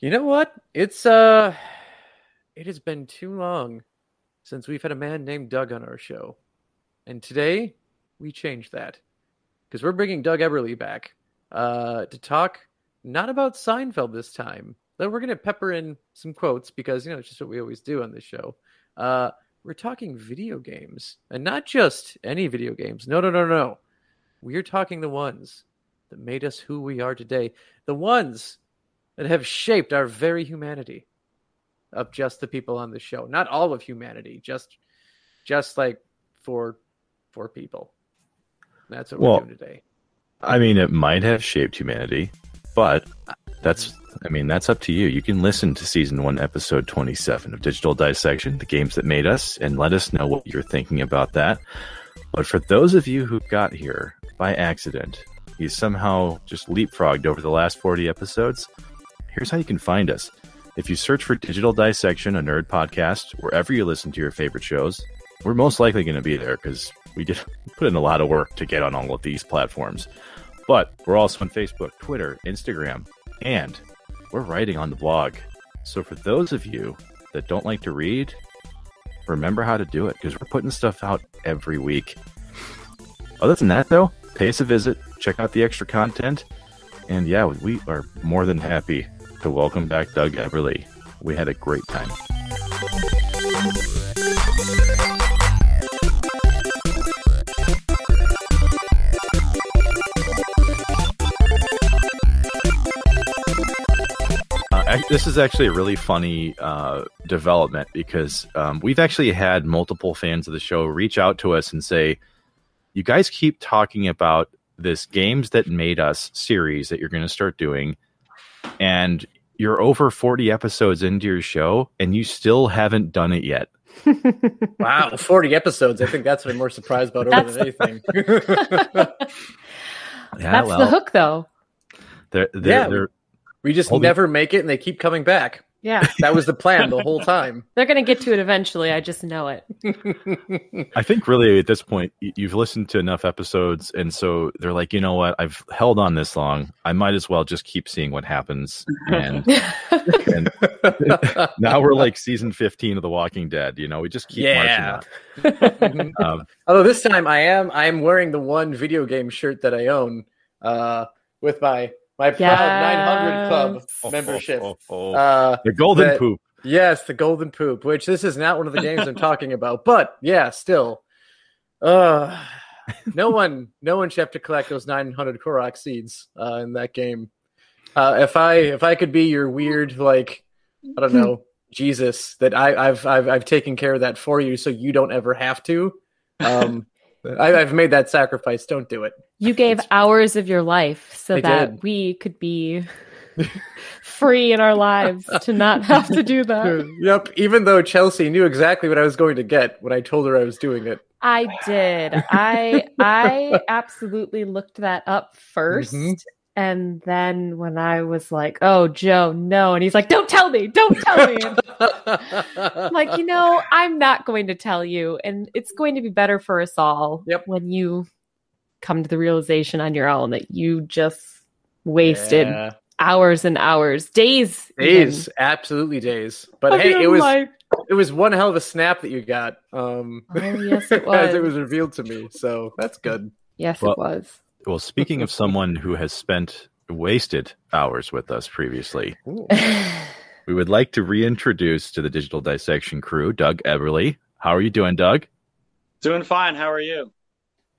You know what? It's uh it has been too long since we've had a man named Doug on our show. And today we changed that. Because we're bringing Doug Eberly back uh to talk not about Seinfeld this time. Though we're gonna pepper in some quotes because you know it's just what we always do on this show. Uh we're talking video games. And not just any video games. No, no, no, no. We're talking the ones that made us who we are today. The ones that have shaped our very humanity of just the people on the show. Not all of humanity, just just like for for people. That's what Well, we're doing today. I mean, it might have shaped humanity, but that's, I mean, that's up to you. You can listen to season one, episode 27 of Digital Dissection, the games that made us, and let us know what you're thinking about that. But for those of you who got here by accident, you somehow just leapfrogged over the last 40 episodes, here's how you can find us. If you search for Digital Dissection, a nerd podcast, wherever you listen to your favorite shows, we're most likely going to be there because we did put in a lot of work to get on all of these platforms. But we're also on Facebook, Twitter, Instagram, and we're writing on the blog. So for those of you that don't like to read, remember how to do it because we're putting stuff out every week. Other than that, though, pay us a visit, check out the extra content, and yeah, we are more than happy to welcome back Doug Everly. We had a great time. Uh, this is actually a really funny uh, development because um, we've actually had multiple fans of the show reach out to us and say, "You guys keep talking about this games that made us series that you're going to start doing, and you're over 40 episodes into your show, and you still haven't done it yet." Wow, 40 episodes. I think that's what I'm more surprised about over than anything. Yeah, That's the hook, though. They're, they're, Yeah. they're- we just Hold never make it and they keep coming back. Yeah, That was the plan the whole time. they're gonna get to it eventually. I just know it. I think really at this point you've listened to enough episodes, and so they're like, you know what? I've held on this long. I might as well just keep seeing what happens. And, and now we're like season fifteen of The Walking Dead. You know, we just keep Yeah. marching on. Um, Although this time I am I am wearing the one video game shirt that I own uh, with my my proud 900 club oh, membership. oh, oh, oh. Uh, the golden that- poop. yes, the golden poop. Which this is not one of the games I'm talking about, but yeah, still. Uh, no one no one should have to collect those 900 Korok seeds uh, in that game. Uh, if I if I could be your weird like I don't know Jesus that I, I've I've I've taken care of that for you so you don't ever have to. Um, I, I've made that sacrifice. Don't do it. You gave hours of your life so I that did. we could be free in our lives to not have to do that. yep. Even though Chelsea knew exactly what I was going to get when I told her I was doing it. I did. I I absolutely looked that up 1st Mhm. And then when I was like, "Oh, Joe, no," and he's like, "Don't tell me, don't tell me." I'm like, you know, I'm not going to tell you, and it's going to be better for us all Yep. when you come to the realization on your own that you just wasted Yeah. hours and hours, days, days, absolutely days. But even, hey, it was life. it was one hell of a snap that you got. Um, Oh, yes, it as it was. was revealed to me. So that's good. Yes, Well- it was. Well, speaking of someone who has spent wasted hours with us previously, we would like to reintroduce to the Digital Dissection crew Doug Everly. How are you doing, Doug? Doing fine. How are you?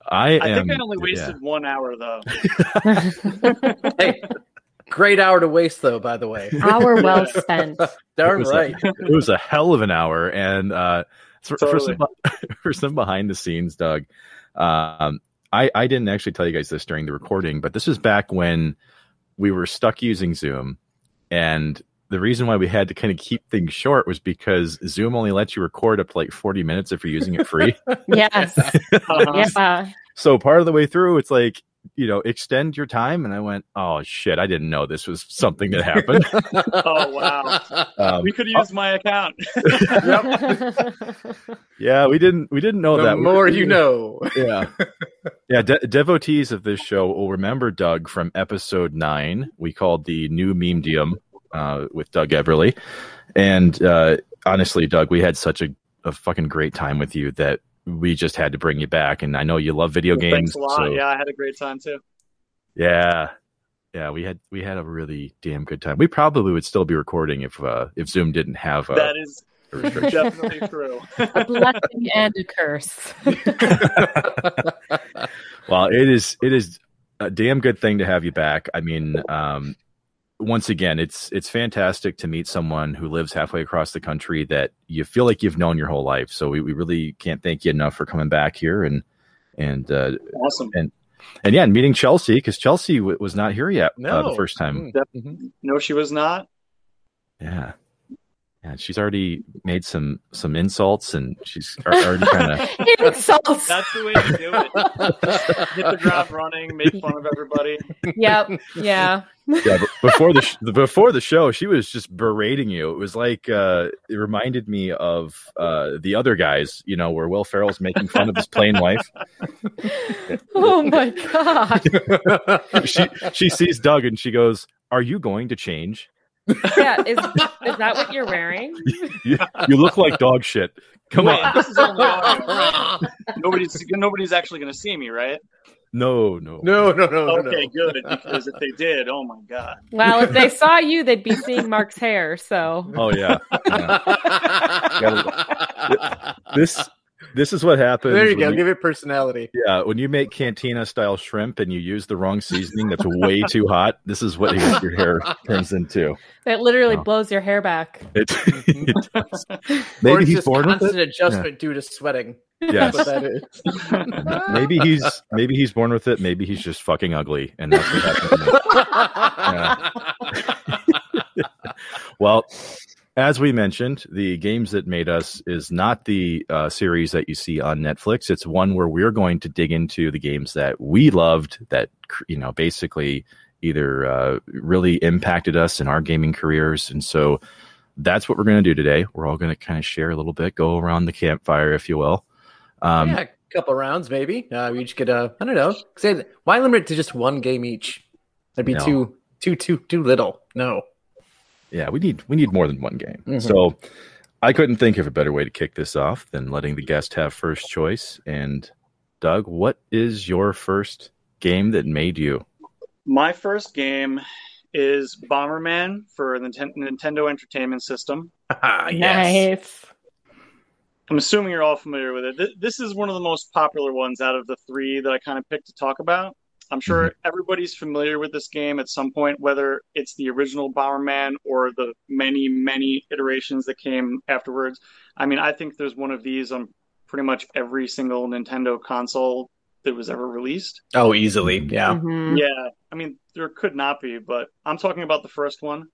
I I am. think I only yeah. wasted one hour though. Hey, great hour to waste though. By the way, Hour well spent. darn It was a- right. it was a hell of an hour, and uh, for, for some for some behind the scenes, Doug. Um, I I didn't actually tell you guys this during the recording, but this was back when we were stuck using Zoom, and the reason why we had to kind of keep things short was because Zoom only lets you record up to like forty minutes if you're using it free. Yes. Uh-huh. Yeah. so part of the way through, it's like you know extend your time, and I went, oh shit, I didn't know this was something that happened. Oh wow. Um, We could use my account. yeah, we didn't we didn't know the that. More we- you know. yeah yeah de- devotees of this show will remember doug from episode 9 we called the new memedium uh, with Doug Everly, and uh, honestly, Doug, we had such a, a fucking great time with you that we just had to bring you back. And I know you love video Well, games. Thanks a lot. so- Yeah, I had a great time too. yeah, yeah, we had we had a really damn good time. We probably would still be recording if uh, if Zoom didn't have uh, that is a definitely true. a blessing and a curse. well, it is it is a damn good thing to have you back. I mean, um, once again, it's it's fantastic to meet someone who lives halfway across the country that you feel like you've known your whole life. So we, we really can't thank you enough for coming back here and and uh, awesome. and and yeah, and meeting Chelsea because Chelsea w- was not here yet uh, the first time. Mm, mhm. No, she was not. Yeah. Yeah, she's already made some some insults, and she's already kind of Insults. That's the way to do it. Hit the ground running, make fun of everybody. Yep. Yeah. Yeah. but Before the sh- before the show, she was just berating you. It was like uh, it reminded me of uh, the other guys, you know, where Will Ferrell's making fun of his plain wife. Oh my god. She she sees Doug and she goes, "Are you going to change? Yeah. Is is that what you're wearing? You, you look like dog shit. Come Wait, on, this is only? Nobody's nobody's actually going to see me, right? No, no, No, no, no, no, Okay, no. good. Because if they did, oh my god. Well, if they saw you, they'd be seeing Mark's hair. So Oh yeah. This this is what happens. there you when go. Give it personality. Yeah, when you make cantina style shrimp and you use the wrong seasoning that's way too hot, this is what your, your hair turns into. it literally Oh. blows your hair back. It, it does. or Maybe it's he's just born with constant it. adjustment due to sweating. Yes. That's what that is. Maybe he's maybe he's born with it. Maybe he's just fucking ugly, and that's what happened. to. Well, as we mentioned, the games that made us is not the uh, series that you see on Netflix. It's one where we're going to dig into the games that we loved, that you know, basically either uh, really impacted us in our gaming careers, and so that's what we're going to do today. We're all going to kind of share a little bit, go around the campfire, if you will. Um, yeah, a couple rounds maybe. Uh, we each get a. I don't know. Say why limit it to just one game each? That'd be No. too too too too little. No. yeah, we need we need more than one game. Mhm. So I couldn't think of a better way to kick this off than letting the guest have first choice. And Doug, what is your first game that made you? My first game is Bomberman for the Nintendo Entertainment System. Ah, yes. Nice. I'm assuming you're all familiar with it. Th- This is one of the most popular ones out of the three that I kind of picked to talk about. I'm sure everybody's familiar with this game at some point, whether it's the original Bomberman or the many, many iterations that came afterwards. I mean, I think there's one of these on pretty much every single Nintendo console that was ever released. Oh, easily. Yeah. Mhm. Yeah, I mean, there could not be, but I'm talking about the first one.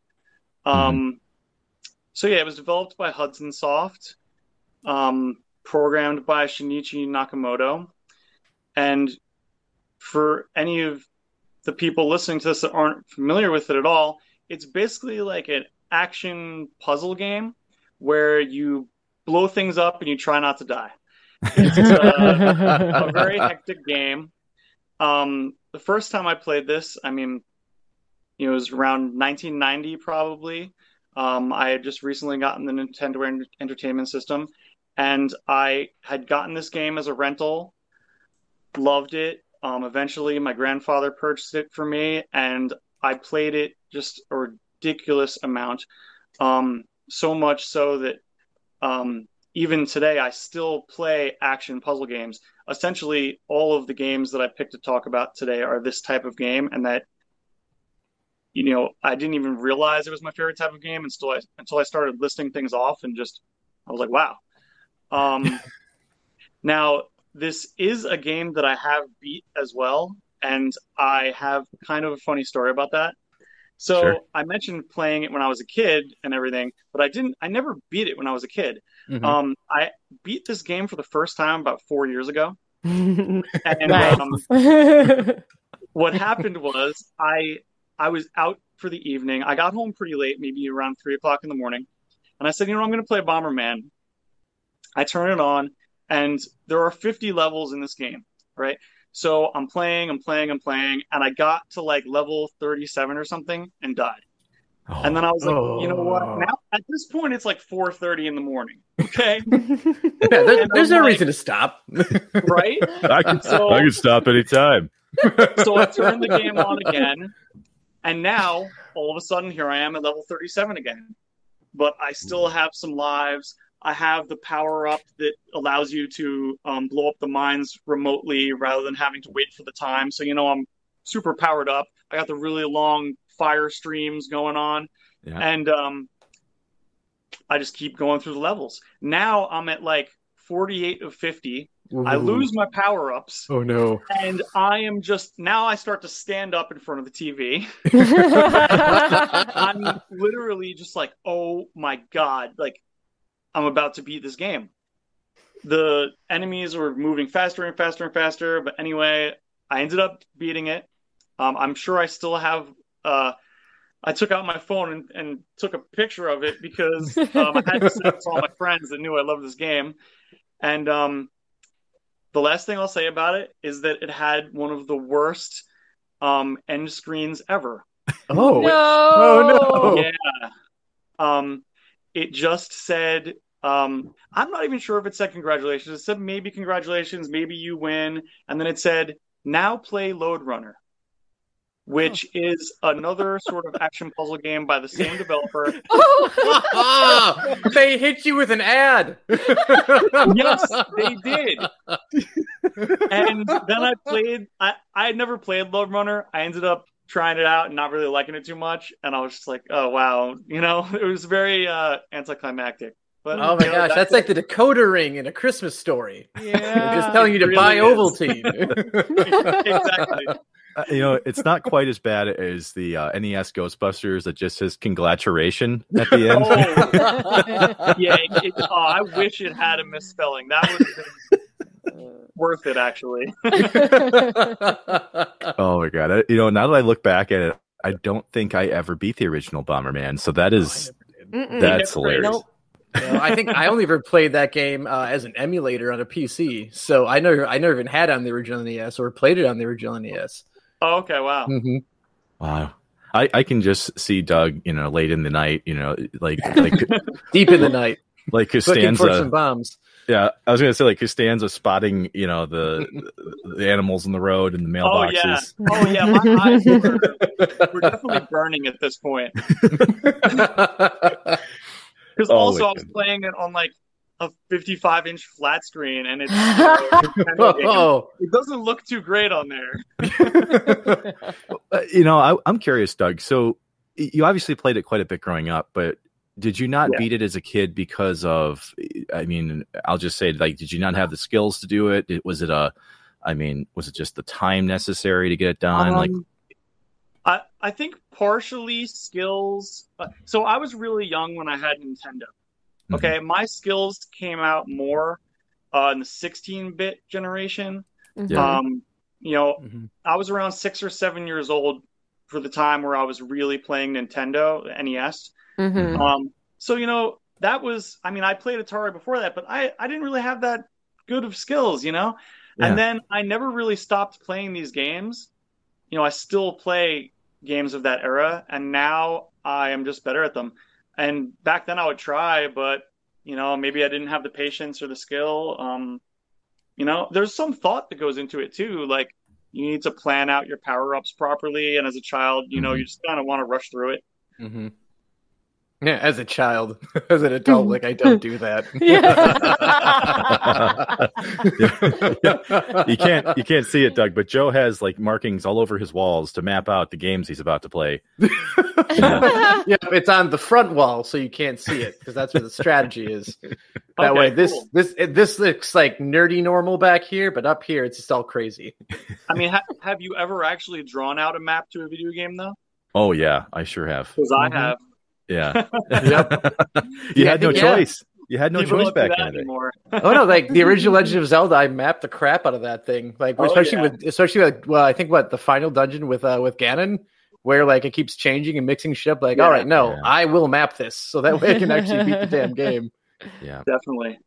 Um, so yeah, it was developed by Hudson Soft, um, programmed by Shinichi Nakamoto, and for any of the people listening to this that aren't familiar with it at all, it's basically like an action puzzle game where you blow things up and you try not to die. It's uh, a very hectic game. Um, the first time I played this, I mean, it was around 1990 probably. Um, I had just recently gotten the Nintendo Entertainment System, and I had gotten this game as a rental, loved it. Um, eventually, my grandfather purchased it for me, and I played it just a ridiculous amount. Um, so much so that um, even today, I still play action puzzle games essentially all of the games that I picked to talk about today are this type of game, and that you know I didn't even realize it was my favorite type of game until I until I started listing things off, and just I was like, wow. Um, now this is a game that I have beat as well, and I have kind of a funny story about that. So Sure. I mentioned playing it when I was a kid and everything, but I didn't. I never beat it when I was a kid. Mhm. Um, I beat this game for the first time about four years ago. And um, what happened was I I was out for the evening. I got home pretty late, maybe around three o'clock in the morning, and I said, you know, I'm going to play Bomberman. I turn it on, and there are 50 levels in this game, right? So I'm playing, I'm playing, I'm playing, and I got to like level 37 or something and died. Oh, And then I was like, you know Oh. what? Now at this point, it's like 4:30 in the morning. Okay, Yeah, there- there's no like- reason to stop. right? I can So- I can stop anytime. So I turned the game on again, and now all of a sudden here I am at level 37 again. But I still have some lives. I have the power up that allows you to um, blow up the mines remotely rather than having to wait for the time. So you know I'm super powered up. I got the really long fire streams going on, Yeah. and um, I just keep going through the levels. Now I'm at like 48 of 50. I lose my power ups, Oh no. and I am just now. I start to stand up in front of the TV. I'm literally just like, oh my god, like I'm about to beat this game. The enemies were moving faster and faster and faster, but anyway, I ended up beating it. Um, I'm sure I still have. Uh, I took out my phone and, and took a picture of it because um, I had to send it to all my friends that knew I loved this game. And um, the last thing I'll say about it is that it had one of the worst um, end screens ever. Oh. no. Oh, no. Yeah. Um, it just said, um, I'm not even sure if it said congratulations. It said maybe congratulations, maybe you win. And then it said, now play Lode Runner, which is another sort of action puzzle game by the same developer. Oh. they hit you with an ad. yes, they did. And then I played, I, I had never played Lode Runner. I ended up trying it out and not really liking it too much. And I was just like, oh, wow. You know, it was very uh, anticlimactic. But, Oh my you know, gosh, that's like the decoder ring in a Christmas story. Yeah, They're just telling you to it buy really is. Ovaltine. exactly. Uh, you know, it's not quite as bad as the uh, NES Ghostbusters that just says congratulation at the end. Oh, yeah. It, it, oh, I wish it had a misspelling. That would have been worth it, actually. Oh my god! I, you know, now that I look back at it, I don't think I ever beat the original Bomberman. So that is that's hilarious. Nope. You know, I think I only ever played that game uh, as an emulator on a PC, so I never, I never even had it on the original NES or played it on the original NES. Oh, okay, wow. Mm-hmm. Wow. I, I can just see Doug, you know, late in the night, you know, like like Deep in the night, like looking for Costanza. some bombs. Yeah, I was gonna say like Costanza spotting, you know, the the animals in the road and the Oh, yeah. mailboxes. Oh, yeah. My eyes were, were definitely burning at this point. Because Oh, also, I was playing it on like a 55 inch flat screen, and it's you know, Nintendo oh, it doesn't look too great on there. You know, I, I'm curious, Doug. So you obviously played it quite a bit growing up, but did you not Yeah. beat it as a kid because of? I mean, I'll just say, like, did you not have the skills to do it? It- Was it a? I mean, was it just the time necessary to get it done? like, Um, I, I think partially skills. uh, So I was really young when I had Nintendo. mhm. Okay, my skills came out more uh, in the 16-bit generation. Yeah. Um, you know, Mhm. I was around six or seven years old for the time where I was really playing Nintendo NES. Mhm. Um, so you know that was. I mean, I played Atari before that, but I I didn't really have that good of skills, you know. Yeah. And then I never really stopped playing these games. You know, I still play games of that era, and now I am just better at them. And back then I would try, but you know, maybe I didn't have the patience or the skill. Um, you know, there's some thought that goes into it too. Like you need to plan out your power ups properly, and as a child, you know, Mhm. you just kind of want to rush through it. Mhm. Yeah, as a child, as an adult, like I don't do that. you can't you can't see it, Doug, but Joe has like markings all over his walls to map out the games he's about to play. yeah, it's on the front wall, so you can't see it because that's where the strategy is. That Okay, way, this cool. this it, this looks like nerdy normal back here, but up here it's just all crazy. I mean, ha- have you ever actually drawn out a map to a video game though? Oh yeah, I sure have. Because Mhm. I have. Yeah. Yep. you Yeah, had no yeah. choice. You had no People choice back that in the day. anymore. oh no, like the original Legend of Zelda, I mapped the crap out of that thing. Like Oh, especially yeah. with especially like well, I think what the final dungeon with uh with Ganon, where like it keeps changing and mixing shit. Like, Yeah. all right, no, Yeah. I will map this so that way I can actually beat the damn game. Yeah. Definitely.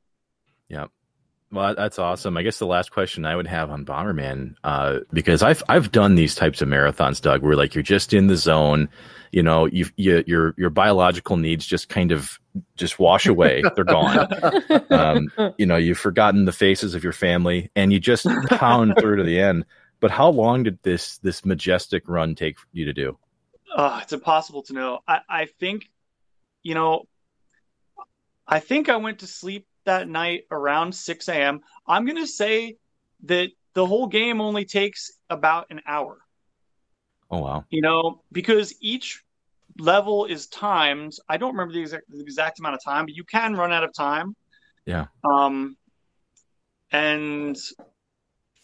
Well, that's awesome. I guess the last question I would have on Bomberman, uh, because I've I've done these types of marathons, Doug, where like you're just in the zone, you know, you, you your your biological needs just kind of just wash away; they're gone. Um, you know, you've forgotten the faces of your family, and you just pound through to the end. But how long did this this majestic run take you to do? Uh, it's impossible to know. I, I think, you know, I think I went to sleep that night around 6 a.m. I'm going to say that the whole game only takes about an hour. Oh, wow. You know, because each level is timed. I don't remember the exact, the exact amount of time, but you can run out of time. Yeah. Um, and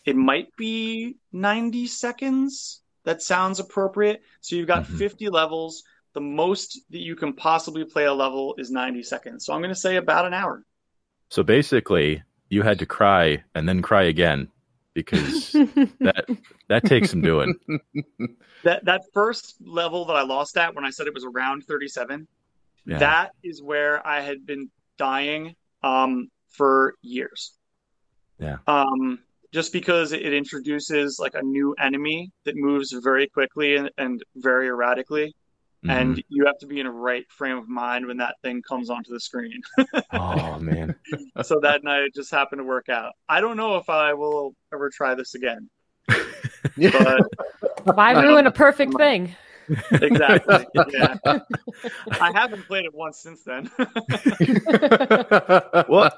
it might be 90 seconds. That sounds appropriate. So you've got Mhm. 50 levels. The most that you can possibly play a level is 90 seconds. So I'm going to say about an hour. So basically, you had to cry and then cry again because that that takes some doing. That that first level that I lost at when I said it was around 37, Yeah. that is where I had been dying um, for years. Yeah. Um, just because it introduces like a new enemy that moves very quickly and, and very erratically, Mhm. and you have to be in a right frame of mind when that thing comes onto the screen. oh man, so that night it just happened to work out. I don't know if I will ever try this again, but Why ruin a perfect thing? Exactly. Yeah. I haven't played it once since then. Well,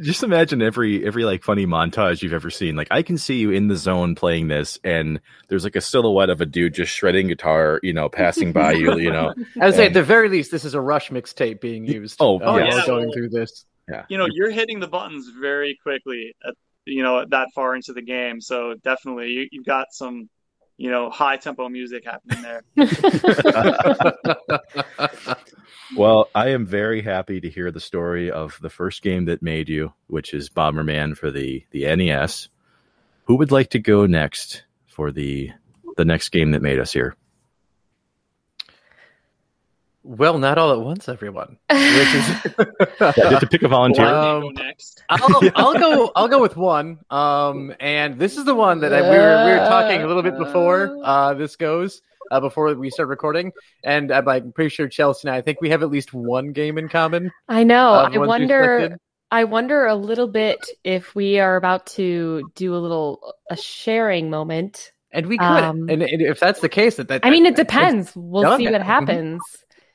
just imagine every every like funny montage you've ever seen. Like I can see you in the zone playing this, and there's like a silhouette of a dude just shredding guitar, you know, passing by you, you know. I would say at the very least, this is a Rush mixtape being used. Oh, uh, yes. while going through this. Yeah, you know, you're hitting the buttons very quickly at you know that far into the game. So definitely, you you've got some you know high tempo music happening there. Well, I am very happy to hear the story of the first game that made you, which is Bomberman for the the NES. Who would like to go next for the the next game that made us here? Well, not all at once, everyone. Which is Yeah, you have to pick a volunteer. Wow. Um, next. I'll, I'll go. I'll go with one. Um, and this is the one that I, we were we were talking a little bit before. Uh, this goes uh, before we start recording, and I'm like pretty sure Chelsea and I, I think we have at least one game in common. I know. uh, I wonder. I wonder a little bit if we are about to do a little a sharing moment. and we could. Um, and, and if that's the case, that, that I mean, it depends. We'll see what Mhm. happens.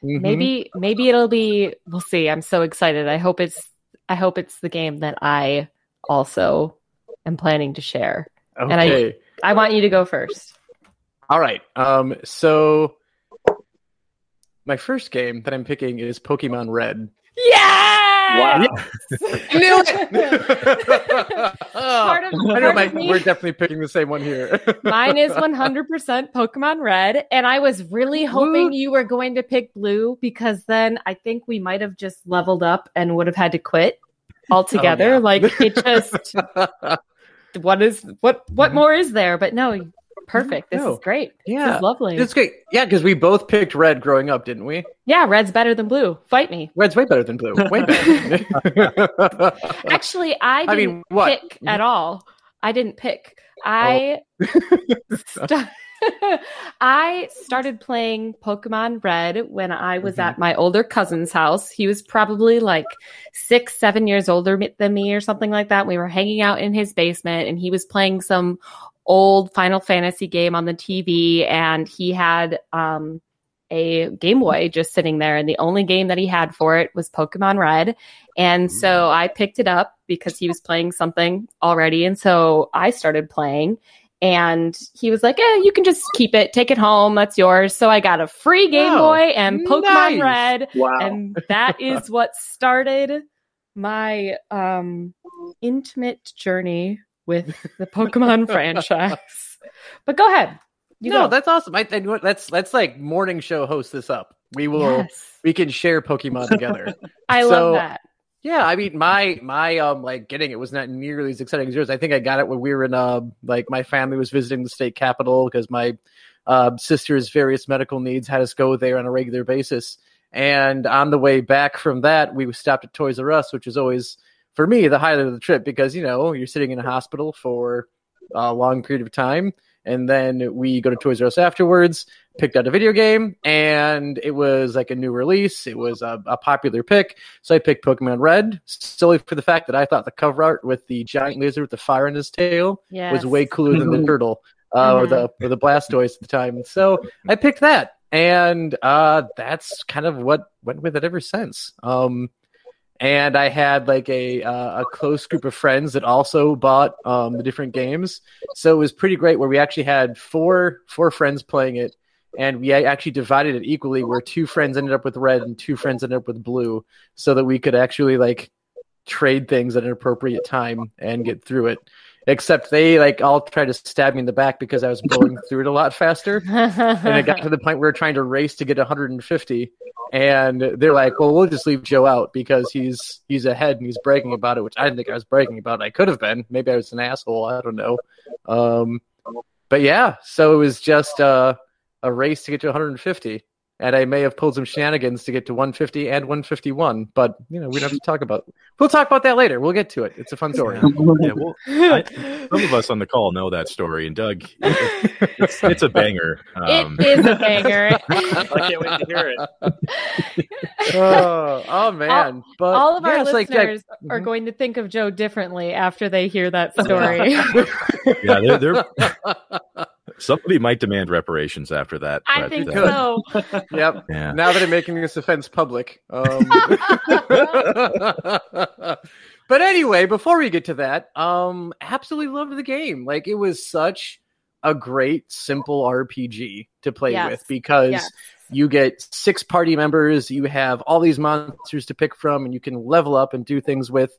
Mhm. Maybe maybe it'll be. We'll see. I'm so excited. I hope it's. I hope it's the game that I also am planning to share. and I- Okay. I want you to go first. All right. Um. So my first game that I'm picking is Pokemon Red. Yeah. Wow. Knew it. Part of- I know. My, me- we're definitely picking the same one here. Mine is 100% Pokemon Red. And I was really hoping you were going to pick blue because then I think we might have just leveled up and would have had to quit altogether. Oh, yeah. Like it just, what is, what, what more is there? But no, perfect. This No. is great. This yeah. is lovely. It's great. Yeah, because we both picked red growing up, didn't we? yeah, red's better than blue. Fight me. Red's way better than blue. Way better. Actually, I I didn't mean, what? pick at all. I didn't pick. I st- I started playing Pokemon Red when I was Mhm. at my older cousin's house. He was probably like six, seven years older than me or something like that. We were hanging out in his basement and he was playing some old Final Fantasy game on the TV and he had um a Game Boy just sitting there and the only game that he had for it was Pokemon Red. And so I picked it up because he was playing something already and so I started playing and he was like, "Eh, you can just keep it, take it home. That's yours." So I got a free Game Oh, Boy and Pokemon nice. Red Wow. and that is what started my um intimate journey with the Pokemon franchise. But go ahead. You no, go. that's awesome. I, I, you know let's let's like morning show host this up. We will. Yes. We can share Pokemon together. I So- love that. Yeah, I mean, my my um like getting it was not nearly as exciting as yours. I think I got it when we were in uh like my family was visiting the state capital because my uh, sister's various medical needs had us go there on a regular basis. And on the way back from that, we stopped at Toys R Us, which is always for me the highlight of the trip because you know you're sitting in a hospital for a long period of time, and then we go to Toys R Us afterwards, picked out a video game, and it was like a new release. It was a, a popular pick, so I picked Pokemon Red solely for the fact that I thought the cover art with the giant lizard with the fire in his tail Yes. was way cooler than the turtle uh, or the or the Blastoise at the time. So I picked that, and uh, that's kind of what went with it ever since. Um, and I had like a uh, a close group of friends that also bought um, the different games, so it was pretty great. Where we actually had four four friends playing it, and we actually divided it equally. Where two friends ended up with red and two friends ended up with blue, so that we could actually like trade things at an appropriate time and get through it. Except they like all tried to stab me in the back because I was blowing through it a lot faster. And it got to the point where we are trying to race to get 150, and they're like, "Well, we'll just leave Joe out because he's he's ahead and he's bragging about it," which I didn't think I was bragging about. I could have been. Maybe I was an asshole. I don't know. Um, but yeah, so it was just uh, a race to get to 150, and I may have pulled some shenanigans to get to 150 and 151. But you know, we don't have to talk about. We'll talk about that later. We'll get to it. It's a fun story. Yeah, well, some of us on the call know that story, and Doug, it's, it's a banger. Um, it is a banger. I can't wait to hear it. oh, oh man! But All of yeah, our it's like, listeners are mhm. going to think of Joe differently after they hear that story. yeah, they're, they're, somebody might demand reparations after that. I but, think uh, so. Yep. Yeah. Now that I'm making this offense public. Um, but anyway, before we get to that, um, absolutely loved the game. Like it was such a great, simple RPG to play Yes. with because Yes. you get six party members, you have all these monsters to pick from, and you can level up and do things with.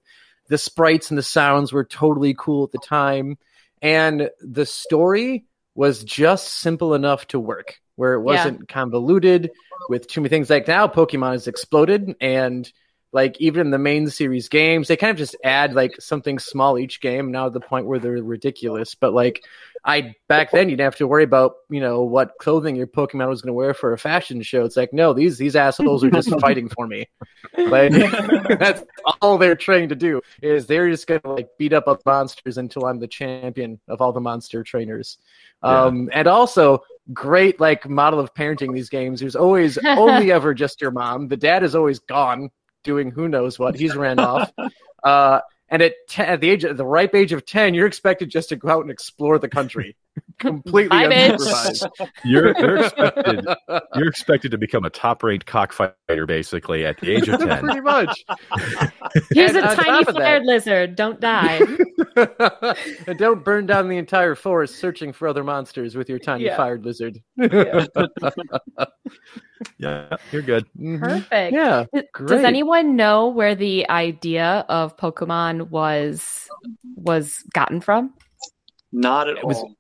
The sprites and the sounds were totally cool at the time, and the story was just simple enough to work, where it wasn't convoluted with too many things. Like now, Pokemon has exploded, and like even in the main series games, they kind of just add like something small each game. Now to the point where they're ridiculous, but like I back then you'd have to worry about you know what clothing your Pokemon was going to wear for a fashion show. It's like no, these these assholes are just fighting for me. Like that's all they're trying to do is they're just going to like beat up other monsters until I'm the champion of all the monster trainers. Um, and also great like model of parenting these games. There's always only ever just your mom. The dad is always gone doing who knows what. He's ran off. Uh, and at, te- at the age of the ripe age of 10 you're expected just to go out and explore the country completely Bye, unsupervised You're, you're expected. You're expected to become a top-rated cockfighter, basically, at the age of ten. pretty much Here's And a tiny top of that- flared lizard. Don't die. and don't burn down the entire forest searching for other monsters with your tiny Yeah. fired lizard Yeah, you're good. Mhm. Perfect. yeah Does anyone know where the idea of Pokemon was was gotten from? Not at It was- all.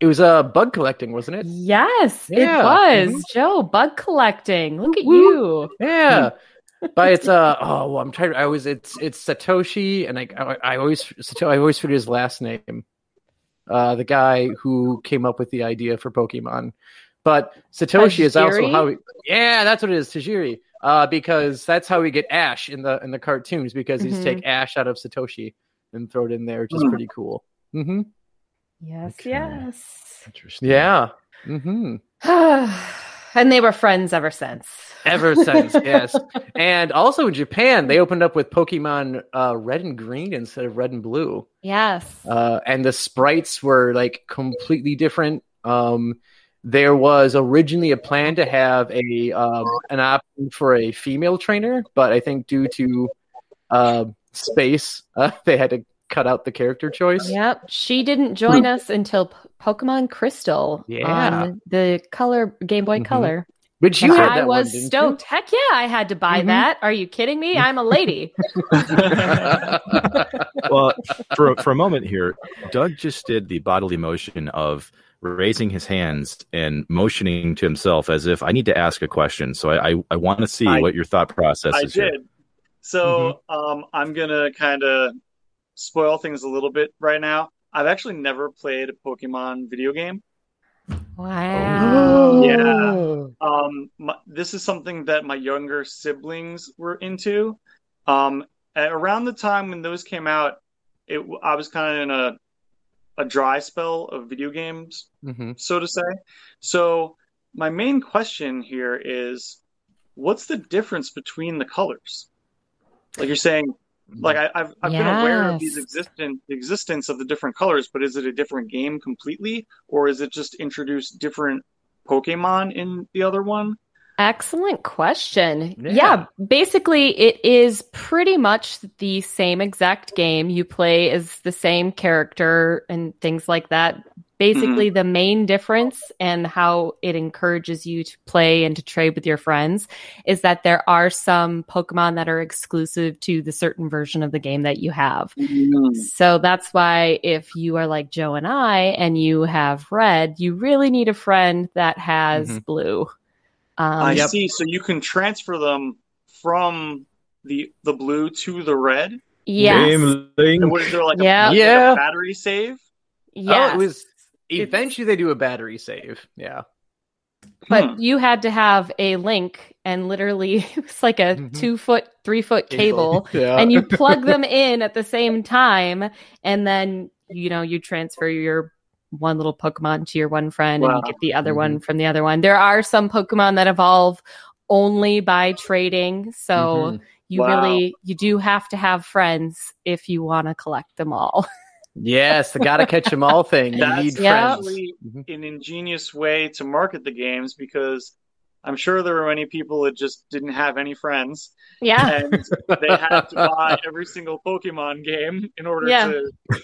It was uh bug collecting wasn't it Yes, Yeah. it was. Mhm. Joe, bug collecting. Look at Woo. you. Yeah. But it's uh oh well, I'm trying. I always it's it's Satoshi and I I, I always Sato, I always forget his last name. Uh, the guy who came up with the idea for Pokemon, but Satoshi is also how. We, yeah, that's what it is, Tajiri. Uh, because that's how we get Ash in the in the cartoons because he's Mhm. take Ash out of Satoshi and throw it in there, which is Hmm. pretty cool. hmm Yes, Okay. yes. Interesting. Yeah. Mm-hmm. and they were friends ever since. Ever since, yes. And also in Japan, they opened up with Pokemon uh, Red and Green instead of Red and Blue. Yes. uh, and the sprites were like completely different. Um, there was originally a plan to have a um, an option for a female trainer, but I think due to uh, space, uh, they had to cut out the character choice. Yep. She didn't join us until P- Pokemon Crystal Yeah. on the color Game Boy Mhm. Color. Which you had I that one, was didn't stoked. Heck yeah, I had to buy Mhm. that. Are you kidding me? I'm a lady. well, for for a moment here, Doug just did the bodily motion of raising his hands and motioning to himself as if I need to ask a question. So I I, I want to see I- what your thought process I is. here. did. So um, I'm gonna kind of spoil things a little bit right now. I've actually never played a Pokemon video game. Wow. Yeah. Um, my, this is something that my younger siblings were into. Um, at around the time when those came out, it I was kind of in a a dry spell of video games, hmm so to say. So my main question here is, what's the difference between the colors? Like you're saying, like I, I've I've been aware of these Yes. existent existence of the different colors, but is it a different game completely, or is it just introduce different Pokemon in the other one? Excellent question. Yeah. Yeah. basically, it is pretty much the same exact game. You play as the same character and things like that. Basically, the main difference and how it encourages you to play and to trade with your friends is that there are some Pokemon that are exclusive to the certain version of the game that you have. So that's why if you are like Joe and I and you have red, you really need a friend that has Mhm. blue. I Um, Yep. see. So you can transfer them from the the blue to the red. yes. Game. And what is there like, Yeah. a, like Yeah. a battery save? yeah Oh, it was It's- eventually they do a battery save. Yeah. but Hmm. you had to have a link and literally it was like a Mhm. two foot, three foot cable. Yeah. and you plug them in at the same time and then you know you transfer your one little pokemon to your one friend and you get the other one from the other one there are some pokemon that evolve only by trading so Mhm. you Wow. really you do have to have friends if you want to collect them all Yes, the gotta catch them all thing. You That's need friends. actually Mhm. an ingenious way to market the games because I'm sure there were many people that just didn't have any friends yeah and they had to buy every single Pokemon game in order Yeah. to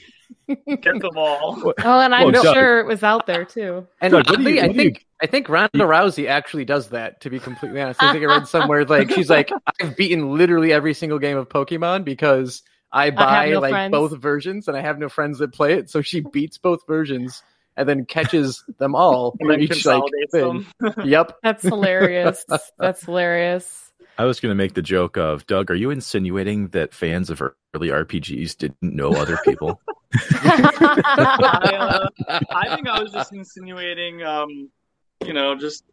get them all. oh and i'm Well, Doug- sure it was out there too And Doug, what do oddly, you- I what do you- think I think Ronda Rousey actually does that. To be completely honest, I think I read somewhere like she's like I've beaten literally every single game of Pokemon because I buy no like friends. both versions and I have no friends that play it. So she beats both versions and then catches them all And for then each like thing. them. Yep. that's hilarious that's hilarious I was going to make the joke of Doug. Are you insinuating that fans of early RPGs didn't know other people? I, uh, I think I was just insinuating, um, you know, just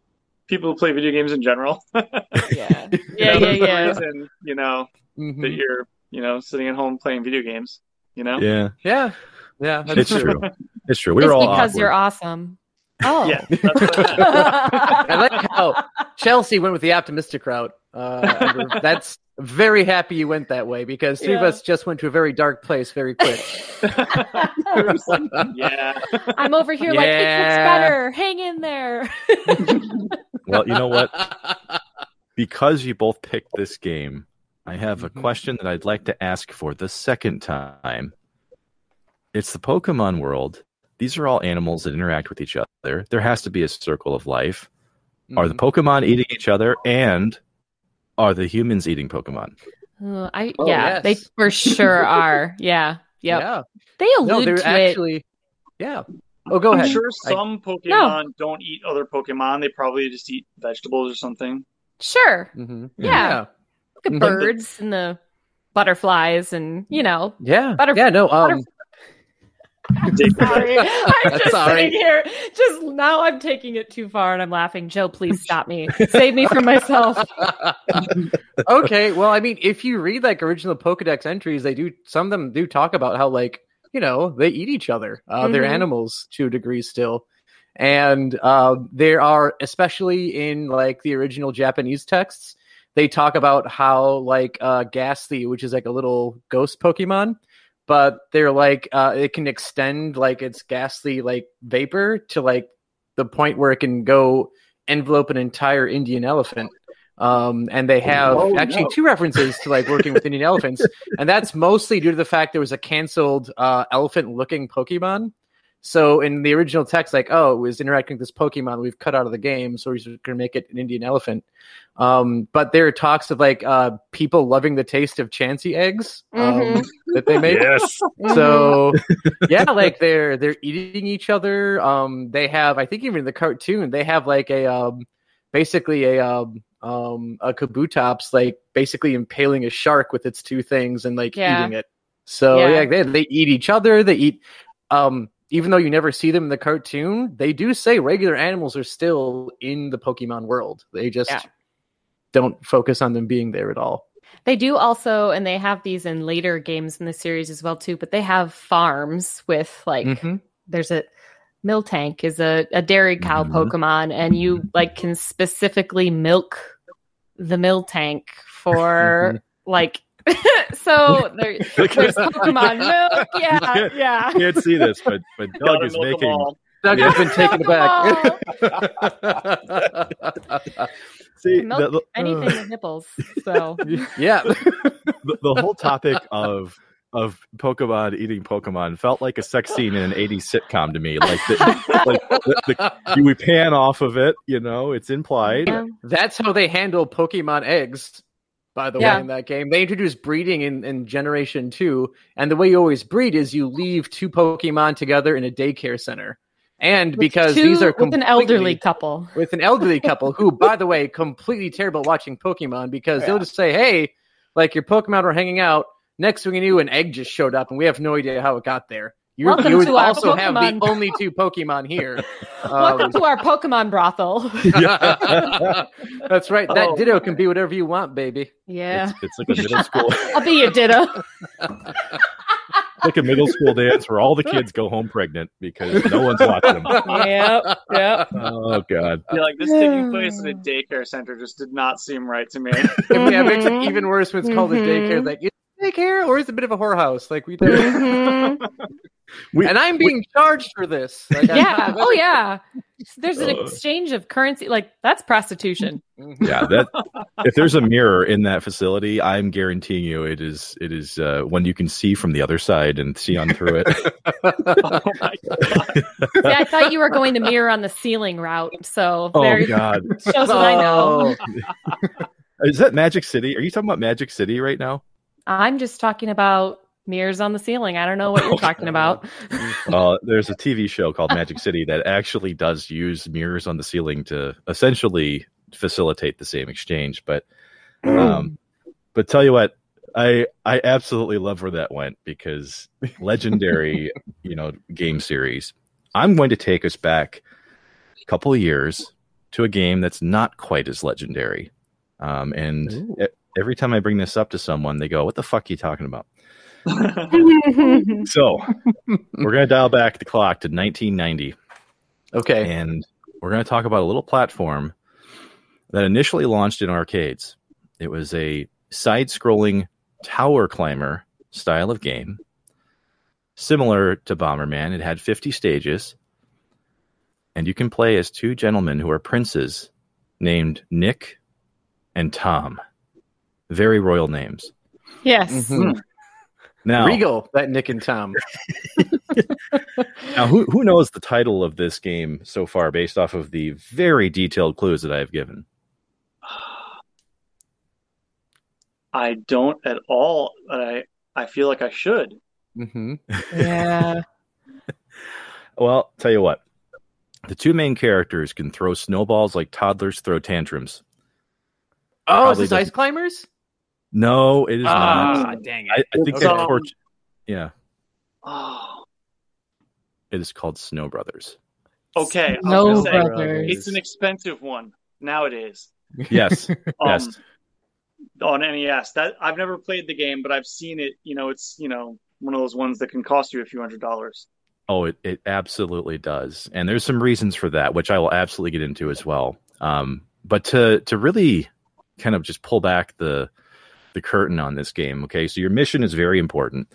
people who play video games in general. yeah You yeah know, yeah there's yeah reason, you know, Mhm. that you're, you know, sitting at home playing video games. You know. Yeah, Yeah. Yeah. That's it's true. It's true. We it's were all because awkward. you're awesome oh Yeah, I like how Chelsea went with the optimistic route. Uh, that's very happy you went that way because three of us just went to a very dark place very quick. yeah. I'm over here like it gets better. Hang in there. Well, you know what? Because you both picked this game, I have a Mhm. question that I'd like to ask for the second time. It's the Pokemon world. These are all animals that interact with each other. There has to be a circle of life. Are the Mhm. Pokemon eating each other, and are the humans eating Pokemon? Uh, I Oh, yeah, yes. they for sure are. Yeah. Yep. Yeah. They allude No, they're to actually. Yeah. Oh, go I'm ahead. sure I- some Pokemon don't eat other Pokemon. They probably just eat vegetables or something. it. Sure. Mhm. Yeah. Look at Mhm. birds and the butterflies and you know. Yeah. Butterf- yeah. No. Um. Sorry. I'm just Sorry. sitting here. Just now I'm taking it too far and I'm laughing. Joe, please stop me. Save me from myself. okay. Well, I mean, if you read like original Pokedex entries, they do some of them do talk about how like you know they eat each other. Uh, They're Mhm. animals to a degree still, and uh, there are especially in like the original Japanese texts. They talk about how like uh, Gastly, which is like a little ghost Pokemon, but they're like uh, it can extend like its ghastly like vapor to like the point where it can go envelope an entire Indian elephant. Um, and they have Oh, actually no. two references to like working with Indian elephants, and that's mostly due to the fact there was a canceled uh, elephant-looking Pokemon. So in the original text, like, oh, it was interacting with this Pokemon we've cut out of the game, so we're just gonna make it an Indian elephant. Um, but there are talks of like uh, people loving the taste of Chansey eggs um, Mhm. that they make. Yes. So yeah, like they're they're eating each other. Um, they have I think even in the cartoon they have like a um, basically a um, um a kabutops like basically impaling a shark with its two things and like Yeah. eating it. So Yeah. yeah, they they eat each other. They eat um even though you never see them in the cartoon, they do say regular animals are still in the Pokemon world. They just Yeah. don't focus on them being there at all. They do also, and they have these in later games in the series as well too. But they have farms with like Mhm. there's a Miltank is a, a dairy cow Mhm. Pokemon, and you like can specifically milk the Miltank for like. so there, there's Pokemon milk. Yeah, yeah. can't see this, but but Doug is making. Doug has been taken aback. see Milk the, the, anything uh, with nipples. So yeah. the, the whole topic of of Pokemon eating Pokemon felt like a sex scene in an 80s sitcom to me. Like, the, like the, the, we pan off of it, you know, it's implied. yeah. That's how they handle Pokemon eggs, by the Yeah. way, in that game. They introduced breeding in, in Generation 2, and the way you always breed is you leave two Pokemon together in a daycare center. And With because two- these are with an elderly couple. with an elderly couple who, by the way, completely terrible watching Pokemon because they'll just say, "Hey, like your Pokemon are hanging out. Next thing you knew, an egg just showed up, and we have no idea how it got there." You, Welcome you would to our also have the Pokemon. only two Pokemon here. Welcome Um, to our Pokemon brothel. That's right. That Oh, Ditto can be whatever you want, baby. yeah, It's, it's like a middle school, I'll be your ditto. like a middle school dance where all the kids go home pregnant because no one's watching them. yep, yep. Oh God! Yeah, like this taking place at a daycare center just did not seem right to me. Yeah, it makes it Mhm. even worse when it's called a daycare. Like, is it care, or is it a bit of a whorehouse? Like we do. Mhm. We- and I'm being charged for this. Like, Yeah. Oh, yeah. There's an Uh. exchange of currency. Like that's prostitution. Mhm. Yeah, that if there's a mirror in that facility, I'm guaranteeing you it is it is uh, one you can see from the other side and see on through it. oh my god. See, I thought you were going the mirror on the ceiling route. So oh there God! shows what I know. Oh. Is that Magic City? Are you talking about Magic City right now? I'm just talking about mirrors on the ceiling. I don't know what you're talking about. Uh, there's a TV show called Magic City that actually does use mirrors on the ceiling to essentially facilitate the same exchange. But, um, but tell you what, I I absolutely love where that went because legendary, you know, game series. I'm going to take us back a couple of years to a game that's not quite as legendary. Um, and Ooh. Every time I bring this up to someone, they go, "What the fuck are you talking about?" So we're going to dial back the clock to 1990, Okay. and we're going to talk about a little platform that initially launched in arcades. It was a side-scrolling tower climber style of game, similar to Bomberman. It had 50 stages, and you can play as two gentlemen who are princes named Nick and Tom. Very royal names. yes. Mhm. Now, Regal, that Nick and Tom. Now, who who knows the title of this game so far, based off of the very detailed clues that I have given? I don't at all, but I I feel like I should. Mm-hmm. Yeah. Well, tell you what, the two main characters can throw snowballs like toddlers throw tantrums. Oh, is Probably this Ice doesn't- Climbers? No, it is not. Ah, not. dang it. I think It's, they're um, torch- Yeah, Oh, it is called Snow Brothers. okay. I was No gonna say, brothers. It's an expensive one nowadays. Yes, Um, yes. on NES. That I've never played the game, but I've seen it. You know, it's you know one of those ones that can cost you a few hundred dollars. Oh, it, it absolutely does. And there's some reasons for that, which I will absolutely get into as well. Um, but to to really kind of just pull back the the curtain on this game, okay? So your mission is very important.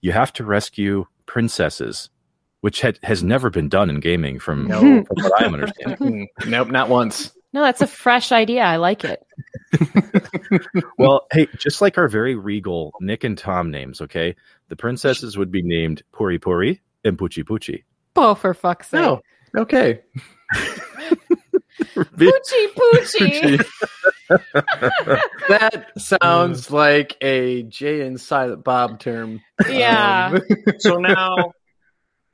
You have to rescue princesses, which had, has never been done in gaming from, No. from what I'm understanding. Nope, not once. No, that's a fresh idea. I like it. well, hey, just like our very regal Nick and Tom names, okay? The princesses would be named Puri Puri and Puchi Puchi. Oh, for fuck's sake. No. Okay. Poochie Poochie. That sounds like a Jay and Silent Bob term. Yeah. Um, So now,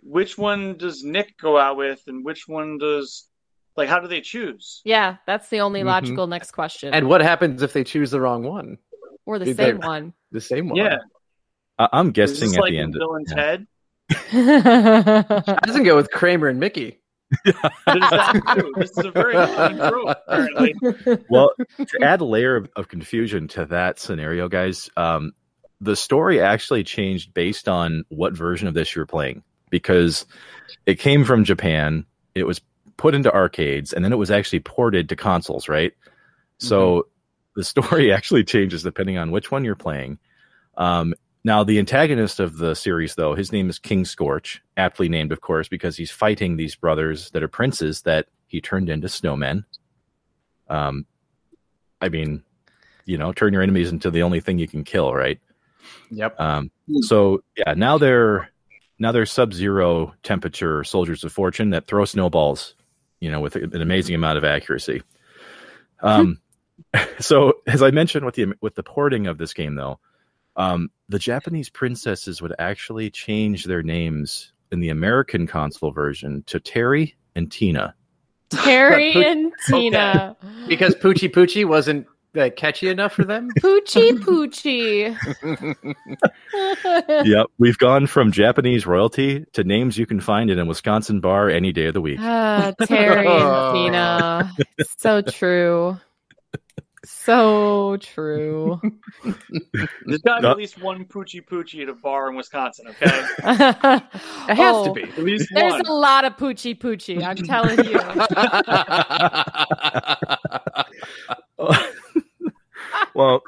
which one does Nick go out with, and which one does like how do they choose? yeah, that's the only Mhm. logical next question. and what happens if they choose the wrong one? or the Did same they- one. The same one. Yeah, I- I'm guessing at like the end. Bill and yeah. Ted? How does it go with Kramer and Mickey? There's. This is a very common trope, apparently. well, to add a layer of, of confusion to that scenario, guys, um, the story actually changed based on what version of this you're playing because it came from Japan. It was put into arcades and then it was actually ported to consoles, right? So the story actually changes depending on which one you're playing. Um, now, the antagonist of the series, though, his name is King Scorch, aptly named, of course, because he's fighting these brothers that are princes that he turned into snowmen. Um, I mean, you know, turn your enemies into the only thing you can kill, right? Yep. Um, so yeah, now they're now they're sub-zero temperature soldiers of fortune that throw snowballs, you know, with an amazing amount of accuracy. Um, so as I mentioned with the with the porting of this game, though, um, the Japanese princesses would actually change their names in the American console version to Terry and Tina. Terry Pooch- and Tina. Because Poochie Poochie wasn't uh, catchy enough for them. Poochie Poochie. yep, we've gone from Japanese royalty to names you can find in a Wisconsin bar any day of the week. Ah, Terry and Tina. So true. So true. There's got to be at least one Poochie Poochie at a bar in Wisconsin, okay? it It has to be. At least There's one. a lot of Poochie Poochie, I'm telling you. well,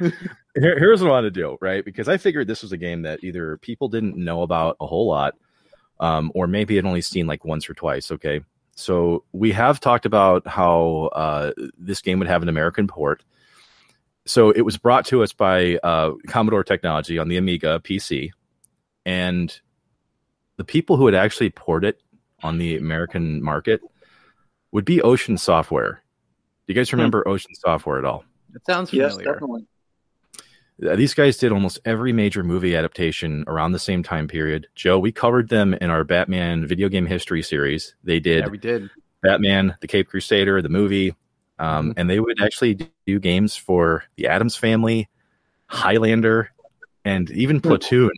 here, here's what I want to do, right? Because I figured this was a game that either people didn't know about a whole lot, um, or maybe had only seen like once or twice. Okay, so we have talked about how uh, this game would have an American port. So it was brought to us by uh, Commodore Technology on the Amiga PC, and the people who would actually port it on the American market would be Ocean Software. Do you guys remember Ocean Software at all? It sounds Yes, familiar. definitely. Uh, These guys did almost every major movie adaptation around the same time period. Joe, we covered them in our Batman video game history series. They did yeah, we did. Batman, the Cape Crusader, the movie, um, Mhm. and they would actually do games for the Addams Family, Highlander, and even Platoon.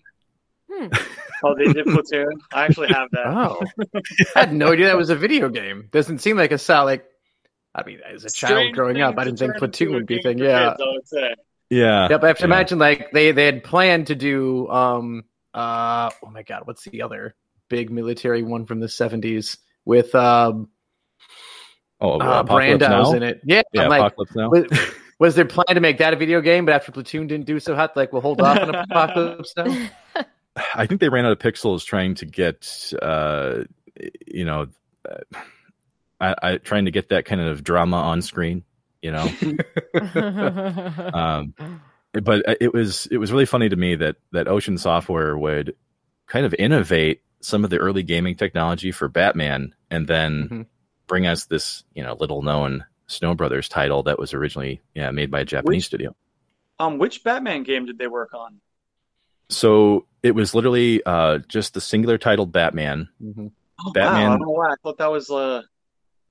Hmm. Oh, they did Platoon. I actually have that. Oh, I had no idea that was a video game. Doesn't seem like a solid. I mean, as a child growing up, I didn't think Platoon would be a game thing. Yeah, kids, I would say. Yeah. Yep, I have to Yeah. imagine like they they had planned to do um uh oh my god, what's the other big military one from the seventies with um Oh, uh, Apocalypse Brando's Now? in it. Yeah, Yeah, like Apocalypse Now. was, was there plan to make that a video game, but after Platoon didn't do so hot, like we'll hold off on Apocalypse now? I think they ran out of pixels trying to get, uh, you know, uh, I, I trying to get that kind of drama on screen. You know, um, but it was it was really funny to me that that Ocean Software would kind of innovate some of the early gaming technology for Batman, and then Mhm. bring us this you know little known Snow Brothers title that was originally yeah made by a Japanese Which- studio. Um, which Batman game did they work on? So it was literally uh, just the singular titled Batman. Mhm. Oh, Batman- Wow, I don't know why I thought that was uh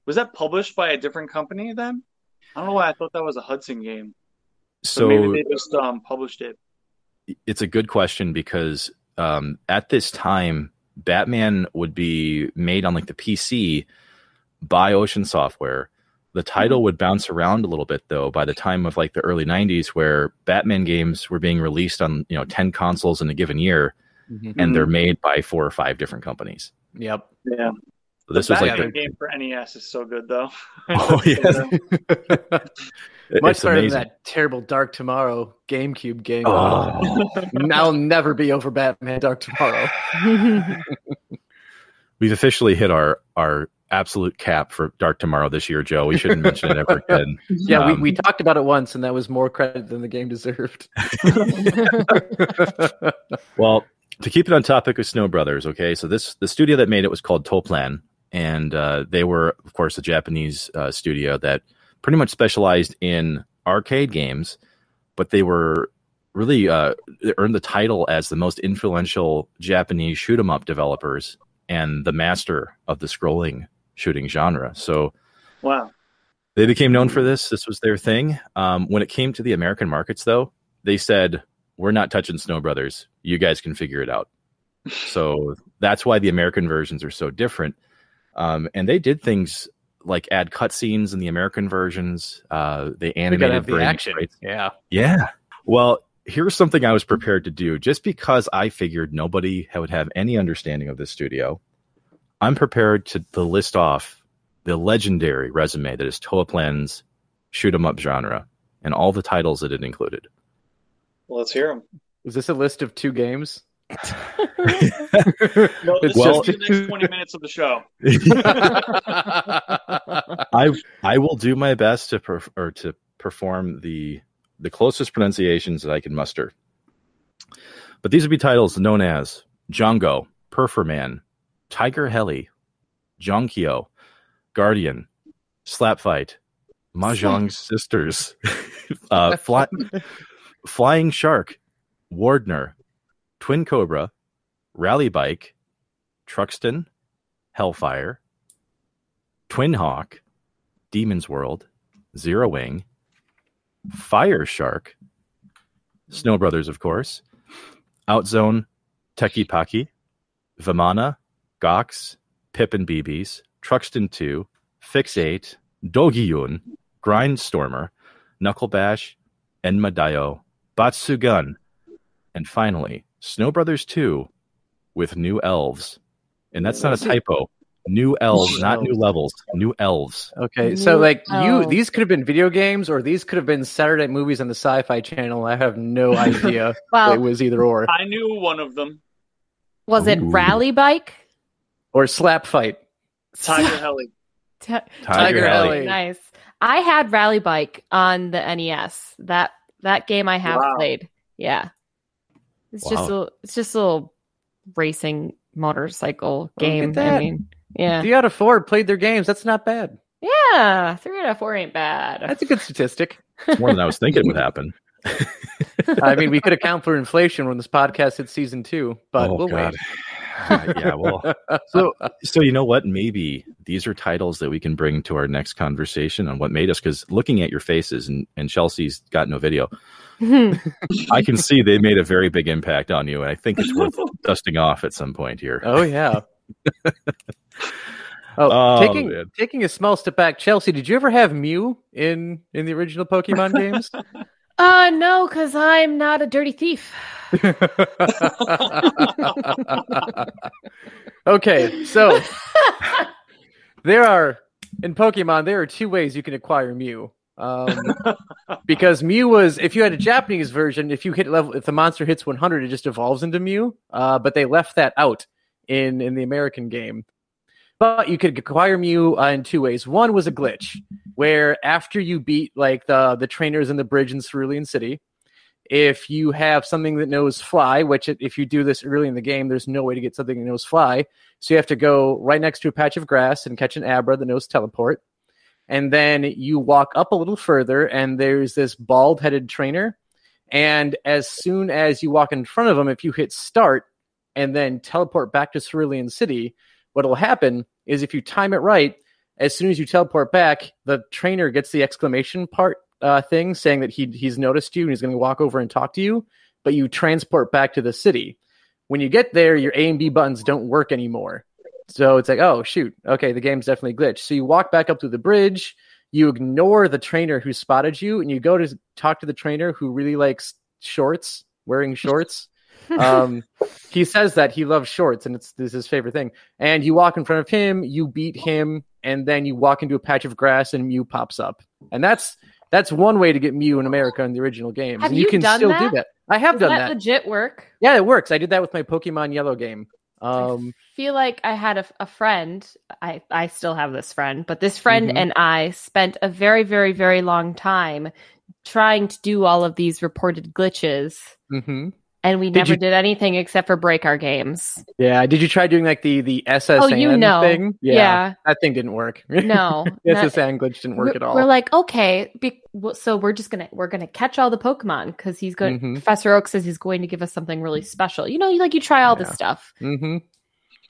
was that published by a different company then? I don't know why I thought that was a Hudson game. So, So maybe they just um published it. it's a good question because um, at this time, Batman would be made on like the PC by Ocean Software. The title would bounce around a little bit though by the time of like the early 90s where Batman games were being released on, you know, 10 consoles in a given year Mhm. and they're Mhm. made by four or five different companies. Yep. Yeah. This the was like the, game for NES is so good though. Oh, yeah, Much better than that terrible Dark Tomorrow GameCube game. Oh. I'll never be over Batman Dark Tomorrow. We've officially hit our our absolute cap for Dark Tomorrow this year, Joe. We shouldn't mention it ever again. Yeah, Um, we, we talked about it once, and that was more credit than the game deserved. Well, to keep it on topic with Snow Brothers, okay. So this the studio that made it was called Toaplan, and uh, they were, of course, a Japanese uh, studio that pretty much specialized in arcade games, but they were really uh, they earned the title as the most influential Japanese shoot 'em up developers and the master of the scrolling shooting genre. So wow. they became known for this. This was their thing. Um, when it came to the American markets, though, they said, "We're not touching Snow Brothers. You guys can figure it out." so that's why the American versions are so different. Um, and they did things like add cutscenes in the American versions. Uh, they animated the action. sprites. Yeah. Yeah. Well, here's something I was prepared to do just because I figured nobody would have any understanding of this studio. I'm prepared to, to list off the legendary resume that is Toaplan's shoot 'em up genre and all the titles that it included. Let's hear them. Is this a list of two games? No, this Well- is the next 20 minutes of the show. I I will do my best to perf- or to perform the the closest pronunciations that I can muster. But these would be titles known as Django, Performan, Tiger Heli, Jonkyo, Guardian, Slap Fight, Mahjong Sisters, uh, Fly, Flying Shark, Wardner, Twin Cobra, Rally Bike, Truxton, Hellfire, Twin Hawk, Demon's World, Zero Wing, Fire Shark, Snow Brothers, of course, Outzone, Teki Paki, Vimana, Ghox, Pip and BBs, Truxton 2, Fix 8, Dogyuun, Grindstormer, Knuckle Bash, Enmadayo, Batsugun, and finally, Snow Brothers 2 with new elves. And that's not a typo. New elves, not new levels. New elves. Okay, so New like you, elves. these could have been video games, or these could have been Saturday movies on the Sci-Fi Channel. I have no idea. Well, it was either or, I knew one of them. was it Ooh. Rally Bike? or Slap Fight. Tiger Heli. Ti- Tiger Heli. Heli. Nice. I had Rally Bike on the NES. That that game I have Wow. played. Yeah. It's just a it's just a little racing motorcycle Look at game. I mean, yeah. Three out of four played their games. That's not bad. Yeah. Three out of four ain't bad. That's a good statistic. It's more than I was thinking would happen. I mean, we could account for inflation when this podcast hits season two, but Oh, we'll God. wait. yeah, well, so so you know what? Maybe these are titles that we can bring to our next conversation on what made us. Because looking at your faces and and Chelsea's got no video, I can see they made a very big impact on you, and I think it's worth dusting off at some point here. Oh yeah. oh, Oh, taking man. taking a small step back, Chelsea. Did you ever have Mew in in the original Pokemon games? Uh no, because I'm not a dirty thief. okay, so there are in Pokemon there are two ways you can acquire Mew. Um, because Mew was if you had a Japanese version, if you hit level if the monster hits 100, it just evolves into Mew. Uh, but they left that out in in the American game. But you could acquire Mew uh, in two ways. One was a glitch where after you beat like the the trainers in the bridge in Cerulean City, if you have something that knows fly, which if you do this early in the game, there's no way to get something that knows fly. So you have to go right next to a patch of grass and catch an Abra that knows teleport. And then you walk up a little further, and there's this bald headed trainer. And as soon as you walk in front of him, if you hit start and then teleport back to Cerulean City, what will happen is if you time it right, as soon as you teleport back, the trainer gets the exclamation part uh, thing saying that he he's noticed you and he's going to walk over and talk to you, but you transport back to the city. When you get there, your A and B buttons don't work anymore. So it's like, oh shoot, okay, the game's definitely glitched. So you walk back up to the bridge, you ignore the trainer who spotted you, and you go to talk to the trainer who really likes shorts, wearing shorts. Um, he says that he loves shorts and it's this is his favorite thing. And you walk in front of him, you beat him, and then you walk into a patch of grass and Mew pops up. And that's that's one way to get Mew in America in the original games. Have and you, you can done still that? do that. I have Does done that that. legit work? Yeah, it works. I did that with my Pokemon Yellow game. Um, I feel like I had a, a friend. I, I still have this friend, but this friend Mhm. and I spent a very, very, very long time trying to do all of these reported glitches, mhm. And we Did never you- did anything except for break our games. Yeah. Did you try doing like the the SS Anne oh, you know, thing? yeah, That thing didn't work. no, the not- SS Anne glitch didn't work at all. We're like, okay, be, so we're just gonna we're gonna catch all the Pokemon because he's going. Mhm. Professor Oak says he's going to give us something really special. You know, you like you try all this Yeah. stuff. hmm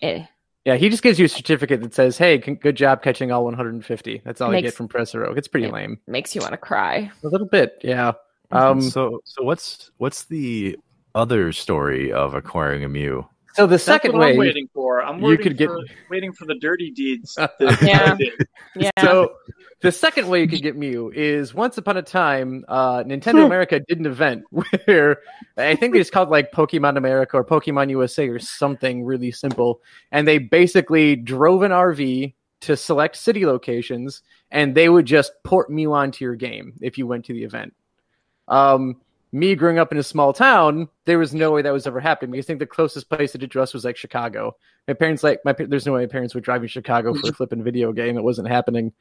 Eh, Yeah, he just gives you a certificate that says, "Hey, c- good job catching all 150." That's all you get from Professor Oak. It's pretty Yeah. lame. makes you want to cry. A little bit, yeah. Um, so so what's what's the other story of acquiring a Mew? So the That's second what way, I'm waiting for. I'm you waiting could get- for, waiting for the dirty deeds. Yeah. Yeah. so the second way you could get Mew is once upon a time, uh, Nintendo America did an event where I think they just called like Pokemon America or Pokemon USA or something really simple, and they basically drove an RV to select city locations, and they would just port Mew onto your game if you went to the event. Um, me growing up in a small town, there was no way that was ever happening because I think the closest place that it us was like Chicago. My parents like my there's no way my parents would drive me to Chicago for a flipping video game. It wasn't happening.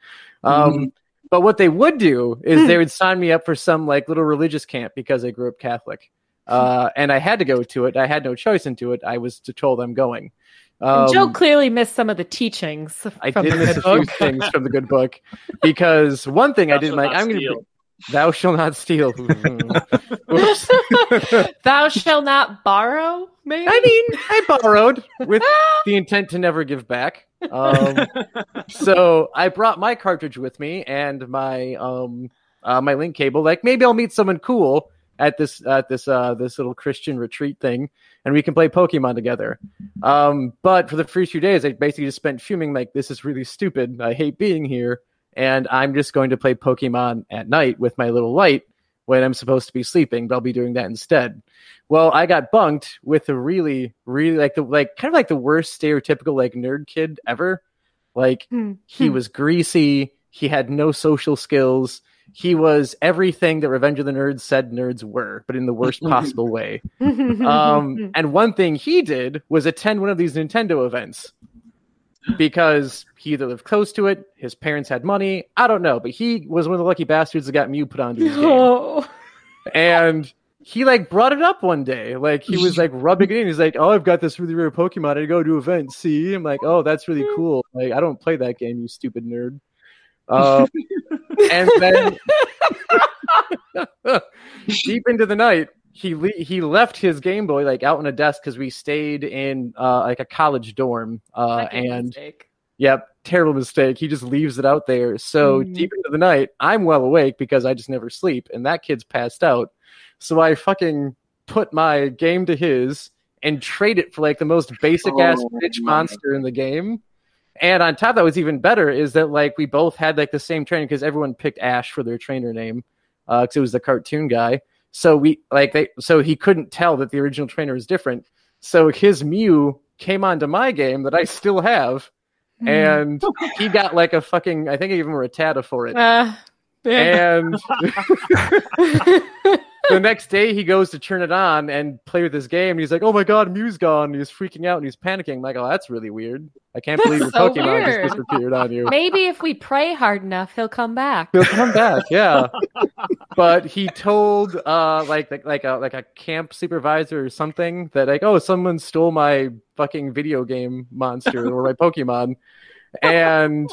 Um, But what they would do is they would sign me up for some like little religious camp because I grew up Catholic, uh, and I had to go to it. I had no choice into it. I was told I'm going. And Joe Um, clearly missed some of the teachings. I from did the miss good a few book. things from the good book because one thing I did like I'm going to. Thou shall not steal. Thou shall not borrow, maybe? I mean, I borrowed with the intent to never give back. Um, so I brought my cartridge with me and my um uh, my link cable. Like maybe I'll meet someone cool at this at this uh this little Christian retreat thing, and we can play Pokemon together. Um, but for the first few days, I basically just spent fuming like this is really stupid. I hate being here, and I'm just going to play Pokemon at night with my little light when I'm supposed to be sleeping. But I'll be doing that instead. Well, I got bunked with a really, really like the like kind of like the worst stereotypical like nerd kid ever. Like Hmm. he was greasy, he had no social skills. He was everything that Revenge of the Nerds said nerds were, but in the worst possible way. Um, and one thing he did was attend one of these Nintendo events because he either lived close to it, his parents had money, I don't know, but he was one of the lucky bastards that got Mew put onto his game oh. and he like brought it up one day. Like he was like rubbing it in. He's like, "Oh, I've got this really rare Pokemon. I go to events. See?" I'm like, "Oh, that's really cool. Like, I don't play that game, you stupid nerd." Um, and then deep into the night, he le- he left his Game Boy like out on a desk because we stayed in uh, like a college dorm. Uh, and mistake. Yep, terrible mistake. He just leaves it out there. So Mhm. deep into the night, I'm well awake because I just never sleep, and that kid's passed out. So I fucking put my game to his and trade it for like the most basic ass Oh, bitch monster in the game. And on top of that, was even better is that like we both had like the same trainer because everyone picked Ash for their trainer name because it was the cartoon guy. So we like they so he couldn't tell that the original trainer was different. So his Mew came onto my game that I still have Hmm. and he got like a fucking I think I gave him a Rattata for it. Uh, yeah. And the next day he goes to turn it on and play with his game and he's like, Oh my god, Mew's gone. And he's freaking out and he's panicking. I'm like, oh that's really weird. I can't believe your so Pokemon weird. just disappeared on you. Maybe if we pray hard enough, he'll come back. He'll come back, yeah. but he told uh like like like a like a camp supervisor or something that like, oh, someone stole my fucking video game monster or my Pokemon. And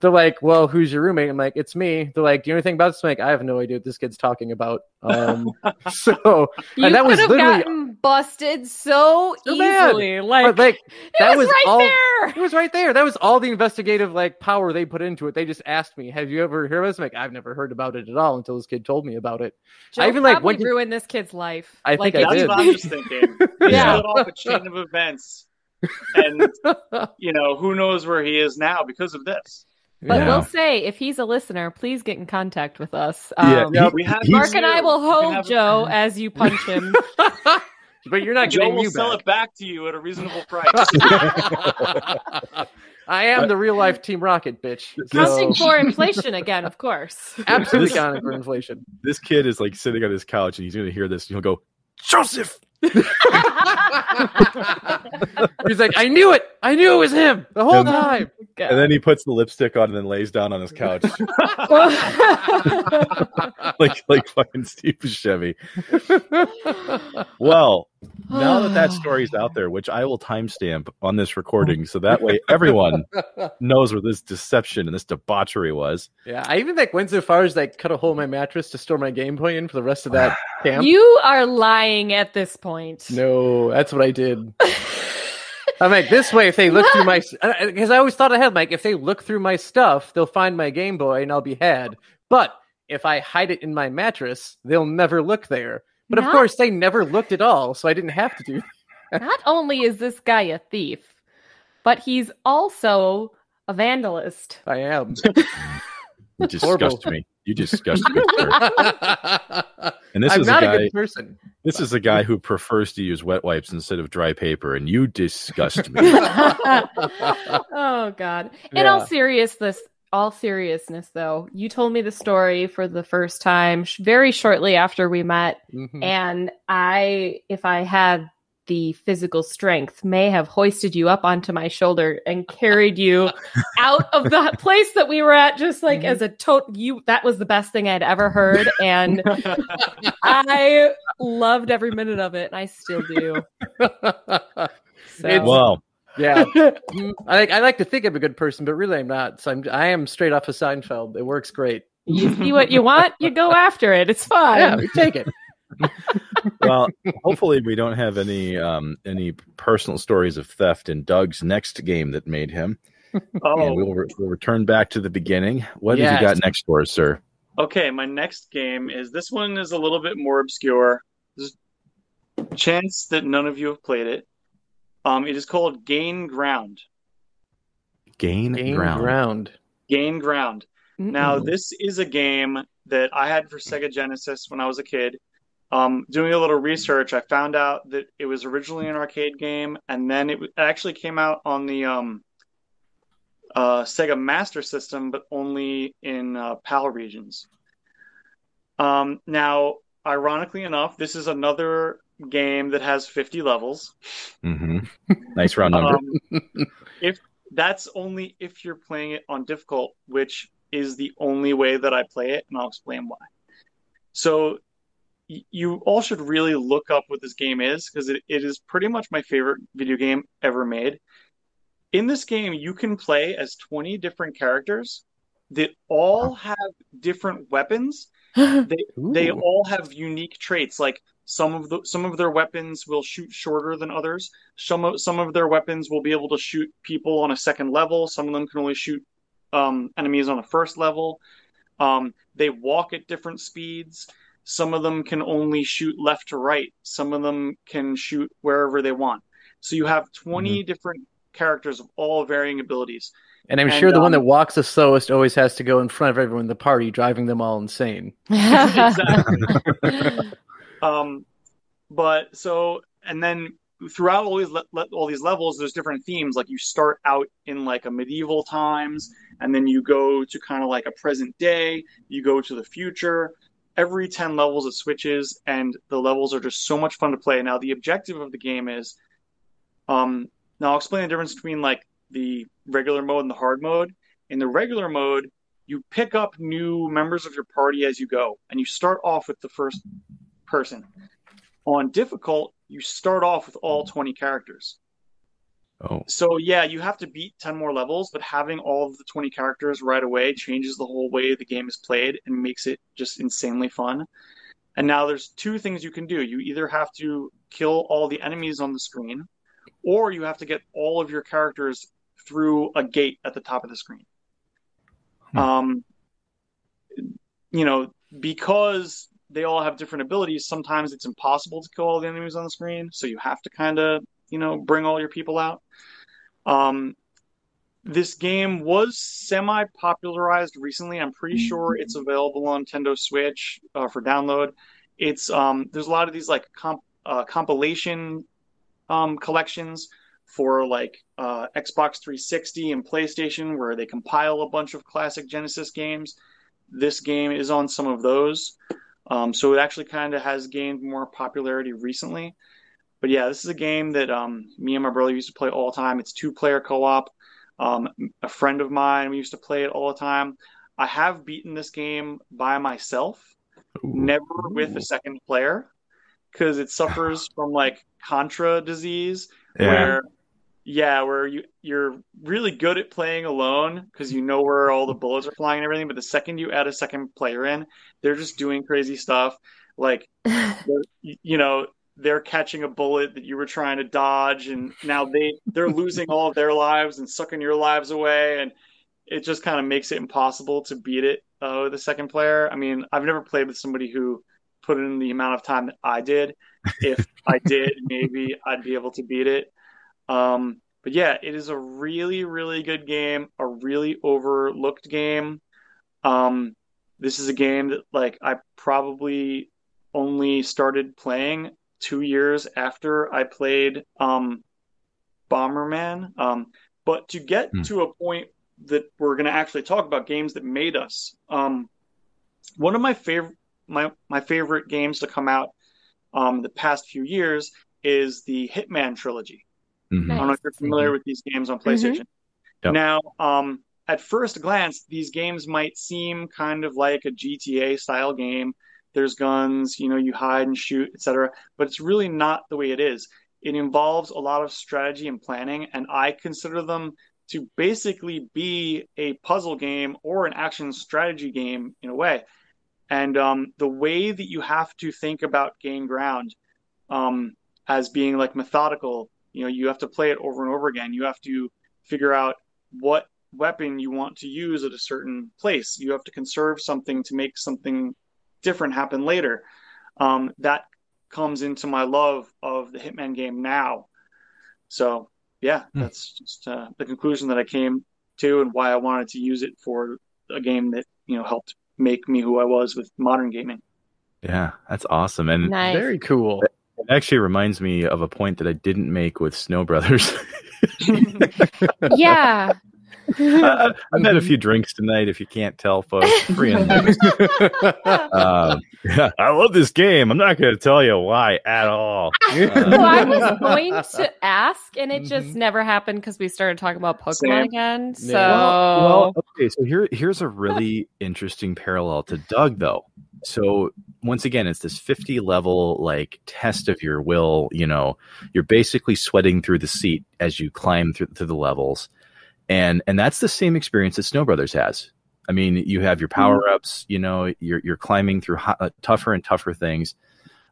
they're like, Well, who's your roommate? I'm like, It's me. They're like, Do you know anything about this? I'm like, I have no idea what this kid's talking about. Um so You And that was have literally- gotten busted so, So bad. easily. Like, but like it that was, was right all- there. it was right there. That was all the investigative like power they put into it. They just asked me, "Have you ever heard of this?" I'm like, I've never heard about it at all until this kid told me about it. Joe I even, like, probably went to- ruined this kid's life. I think like, I did. what I'm just thinking. He Yeah. set off a chain of events, and you know who knows where he is now because of this. But Yeah. we'll say, if he's a listener, please get in contact with us. Yeah, Um, he- we have Mark and I will hold have- Joe as you punch him. but you're not Joe getting will you sell back. it back to you at a reasonable price. I am the real life Team Rocket bitch. Counting So, for inflation again, of course. absolutely counting for inflation. this kid is like sitting on his couch and he's going to hear this and he'll go, Joseph. He's like, I knew it. I knew it was him the whole And- time. And then he puts the lipstick on and then lays down on his couch like like fucking Steve Buscemi. Well, now that that story's out there, which I will timestamp on this recording, so that way everyone knows where this deception and this debauchery was. yeah, I even like went so far as like cut a hole in my mattress to store my Game Boy in for the rest of that camp. you are lying at this point. No, that's what I did. I'm like, this way, if they look through my, because uh, I always thought ahead, like, if they look through my stuff, they'll find my Game Boy and I'll be had. But if I hide it in my mattress, they'll never look there. But of course, they never looked at all, so I didn't have to do. Not only is this guy a thief, but he's also a vandalist. I am. You disgust me. You disgust me. And this I'm is a not a, guy. good person. This is a guy who prefers to use wet wipes instead of dry paper, and you disgust me. oh God! In all Yeah. seriousness, all seriousness, though, you told me the story for the first time sh- very shortly after we met, Mhm. and I, if I had the physical strength, may have hoisted you up onto my shoulder and carried you out of the place that we were at, just like Mhm. as a total. You that was the best thing I'd ever heard, and I loved every minute of it, and I still do. So. It's- wow. Yeah, Mm, I like I like to think I'm a good person, but really I'm not. So I'm I am straight off of Seinfeld. It works great. you see what you want, you go after it. It's fine. Yeah, we take it. Well, hopefully we don't have any um, any personal stories of theft in Doug's next game that made him. And Oh, we'll, re- we'll return back to the beginning. What have you got next for us, sir? okay. My next game is this one is a little bit more obscure. There's a chance that none of you have played it. Um, it is called Gain Ground. Gain, Gain ground. ground. Gain Ground. Mm-mm. Now, this is a game that I had for Sega Genesis when I was a kid. Um, doing a little research, I found out that it was originally an arcade game, and then it, w- it actually came out on the um, uh, Sega Master System, but only in uh, PAL regions. Um, now, ironically enough, this is another game that has 50 levels. hmm Nice round number. Um, if that's only if you're playing it on difficult, which is the only way that I play it, and I'll explain why. So y- you all should really look up what this game is because it, it is pretty much my favorite video game ever made. In this game, you can play as 20 different characters that all have different weapons they they all have unique traits like some of the some of their weapons will shoot shorter than others. Some of some of their weapons will be able to shoot people on a second level. Some of them can only shoot um, enemies on a first level. Um, they walk at different speeds. Some of them can only shoot left to right. Some of them can shoot wherever they want. So you have 20 different characters of all varying abilities. And I'm And, sure the one um, that walks the slowest always has to go in front of everyone in the party, driving them all insane. Exactly. Um, but so and then throughout all these le- le- all these levels, there's different themes. Like you start out in like a medieval times, and then you go to kind of like a present day. You go to the future. Every ten levels it switches, and the levels are just so much fun to play. Now the objective of the game is, um, now I'll explain the difference between like the regular mode and the hard mode. In the regular mode, you pick up new members of your party as you go, and you start off with the first person. On difficult, you start off with all 20 characters. Oh, So, yeah, you have to beat 10 more levels, but having all of the 20 characters right away changes the whole way the game is played and makes it just insanely fun. And now there's two things you can do. You either have to kill all the enemies on the screen, or you have to get all of your characters through a gate at the top of the screen. Hmm. Um, you know, because they all have different abilities, sometimes it's impossible to kill all the enemies on the screen, so you have to kind of, you know, bring all your people out. Um, this game was semi popularized recently. I'm pretty sure it's available on Nintendo Switch uh, for download. It's um, there's a lot of these like comp, uh, compilation um, collections for like uh, Xbox 360 and PlayStation where they compile a bunch of classic Genesis games. This game is on some of those. Um, so it actually kind of has gained more popularity recently. But yeah, this is a game that um, me and my brother used to play all the time. It's two player co op. Um, a friend of mine, we used to play it all the time. I have beaten this game by myself, never with a second player, because it suffers from like Contra disease, yeah. where yeah, where you you're really good at playing alone because you know where all the bullets are flying and everything, but the second you add a second player in, they're just doing crazy stuff. Like you know, they're catching a bullet that you were trying to dodge, and now they they're losing all of their lives and sucking your lives away, and it just kind of makes it impossible to beat it uh, with a second player. I mean, I've never played with somebody who put in the amount of time that I did. If I did, maybe I'd be able to beat it. Um, but yeah, it is a really, really good game, a really overlooked game. Um, this is a game that like I probably only started playing two years after I played um, Bomberman. Um, but to get Hmm. to a point that we're going to actually talk about games that made us, um, one of my favorite my my favorite games to come out um, the past few years is the Hitman trilogy. Mhm. I don't know if you're familiar Mhm. with these games on PlayStation. Yep. Now, um, at first glance, these games might seem kind of like a GTA style game. There's guns, you know, you hide and shoot, etc. But it's really not the way it is. It involves a lot of strategy and planning, and I consider them to basically be a puzzle game or an action strategy game in a way. And um, the way that you have to think about gain ground um, as being like methodical, you know, you have to play it over and over again. You have to figure out what weapon you want to use at a certain place. You have to conserve something to make something different happen later. Um, that comes into my love of the Hitman game now. So, yeah, Hmm. that's just uh, the conclusion that I came to and why I wanted to use it for a game that, you know, helped make me who I was with modern gaming. Yeah, that's awesome. And Nice. Very cool. Actually reminds me of a point that I didn't make with Snow Brothers. yeah. I- I've had a few drinks tonight. If you can't tell, folks, free and loose. Um, yeah, I love this game. I'm not going to tell you why at all. so I was Uh, going to ask, and it just Mhm. never happened because we started talking about Pokemon Same. again. So Yeah. well, okay, so here here's a really interesting parallel to Doug though. So once again, it's this 50 level like test of your will, you know, you're basically sweating through the seat as you climb through, through the levels. And and that's the same experience that Snow Brothers has. I mean, you have your power ups, you know, you're you're climbing through ho- uh, tougher and tougher things.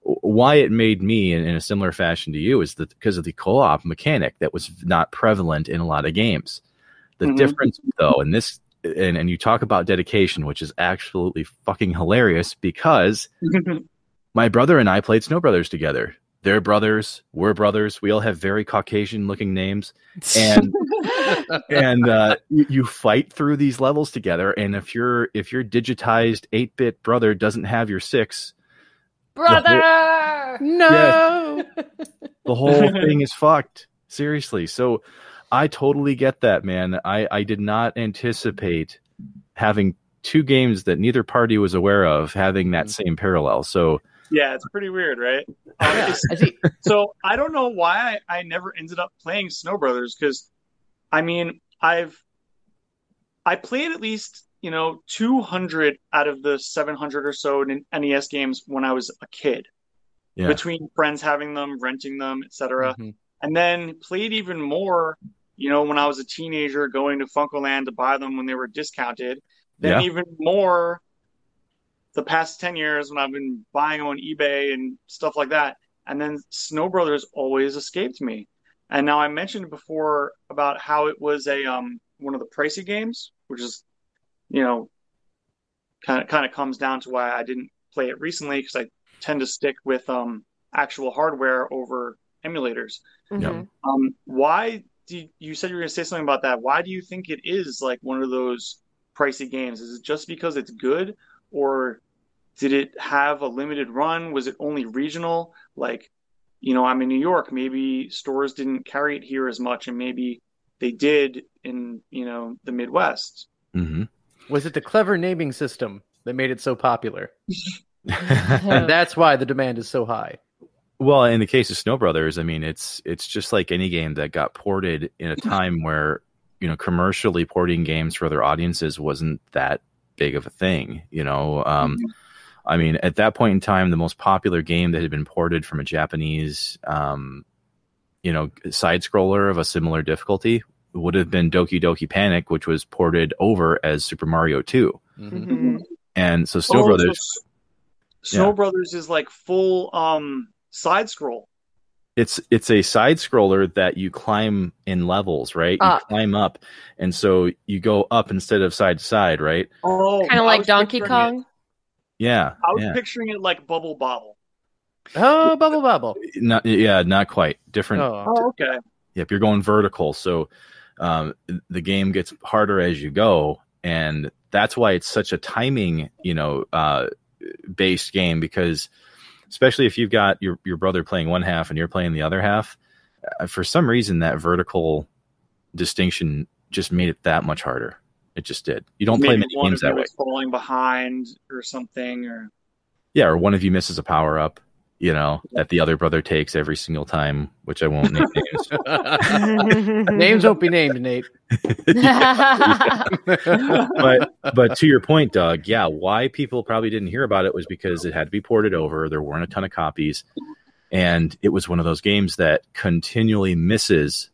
Why it made me in, in a similar fashion to you is that because of the co-op mechanic that was not prevalent in a lot of games. The Mhm. difference, though, in this, and, and you talk about dedication, which is absolutely fucking hilarious because my brother and I played Snow Brothers together. They're brothers. We're brothers. We all have very Caucasian looking names. And and uh, you, you fight through these levels together. And if your if your digitized eight bit brother doesn't have your six, brother. no. the whole thing is fucked. Seriously. So I totally get that, man. I, I did not anticipate having two games that neither party was aware of having that same parallel. So yeah, it's pretty weird, right? Um, Yeah, I so I don't know why I, I never ended up playing Snow Brothers because I mean I've I played at least you know 200 out of the 700 or so N- NES games when I was a kid yeah. between friends having them renting them etc Mhm. and then played even more you know when I was a teenager going to Funcoland to buy them when they were discounted then Yeah. even more the past 10 years when I've been buying on eBay and stuff like that. And then Snow Brothers always escaped me. And now I mentioned before about how it was a um one of the pricey games, which is you know kind of kind of comes down to why I didn't play it recently because I tend to stick with um actual hardware over emulators. Mhm. Um, why do you, you said you were going to say something about that? Why do you think it is like one of those pricey games? Is it just because it's good, or did it have a limited run? Was it only regional? Like, you know, I'm in New York. Maybe stores didn't carry it here as much, and maybe they did in you know the Midwest. hmm Was it the clever naming system that made it so popular? And that's why the demand is so high. Well, in the case of Snow Brothers, I mean, it's it's just like any game that got ported in a time where you know commercially porting games for other audiences wasn't that big of a thing. You know, um, I mean, at that point in time, the most popular game that had been ported from a Japanese, um, you know, side scroller of a similar difficulty would have been Doki Doki Panic, which was ported over as Super Mario Two. Mhm. Mhm. And so Snow Oh, Brothers, S- Snow Yeah. Brothers is like full um side scroll. it's it's a side scroller that you climb in levels, right? You climb up, and so you go up instead of side to side, right? Oh, Kind of like Donkey picturing it- Kong. Yeah, I was yeah, picturing it like Bubble Bobble. Oh, bubble bubble. not yeah, not quite different. Oh, Oh, okay. Yep, you're going vertical, so um, the game gets harder as you go, and that's why it's such a timing, you know, uh, based game because especially if you've got your your brother playing one half and you're playing the other half, uh, for some reason that vertical distinction just made it that much harder. It just did. You don't play Maybe many one games of you that way. was falling behind or something, or Yeah, or one of you misses a power up, you know, that the other brother takes every single time, which I won't name names. Names won't be named, Nate. but but to your point, Doug, yeah, why people probably didn't hear about it was because it had to be ported over. There weren't a ton of copies, and it was one of those games that continually misses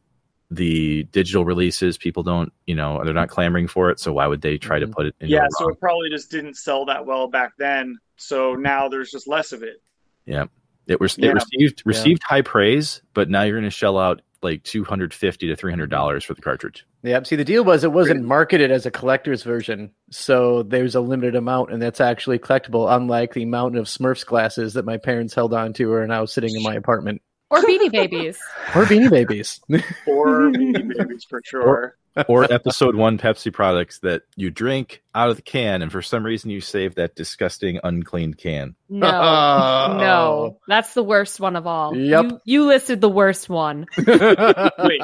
the digital releases. People don't, you know, they're not clamoring for it, so why would they try to Mhm. put it in? yeah. So it probably just didn't sell that well back then. So now there's just less of it. yeah it was Yeah. it received received high praise, but now you're going to shell out like two hundred fifty to three hundred dollars for the cartridge. Yep. See, the deal was it wasn't marketed as a collector's version, so there's a limited amount, and that's actually collectible. Unlike the mountain of Smurfs glasses that my parents held on to, are now sitting in my apartment. or Beanie Babies. Or Beanie Babies. Or Beanie Babies for sure. or episode one Pepsi products that you drink out of the can, and for some reason you save that disgusting uncleaned can. No, Oh. no, that's the worst one of all. Yep. You, you listed the worst one. Wait.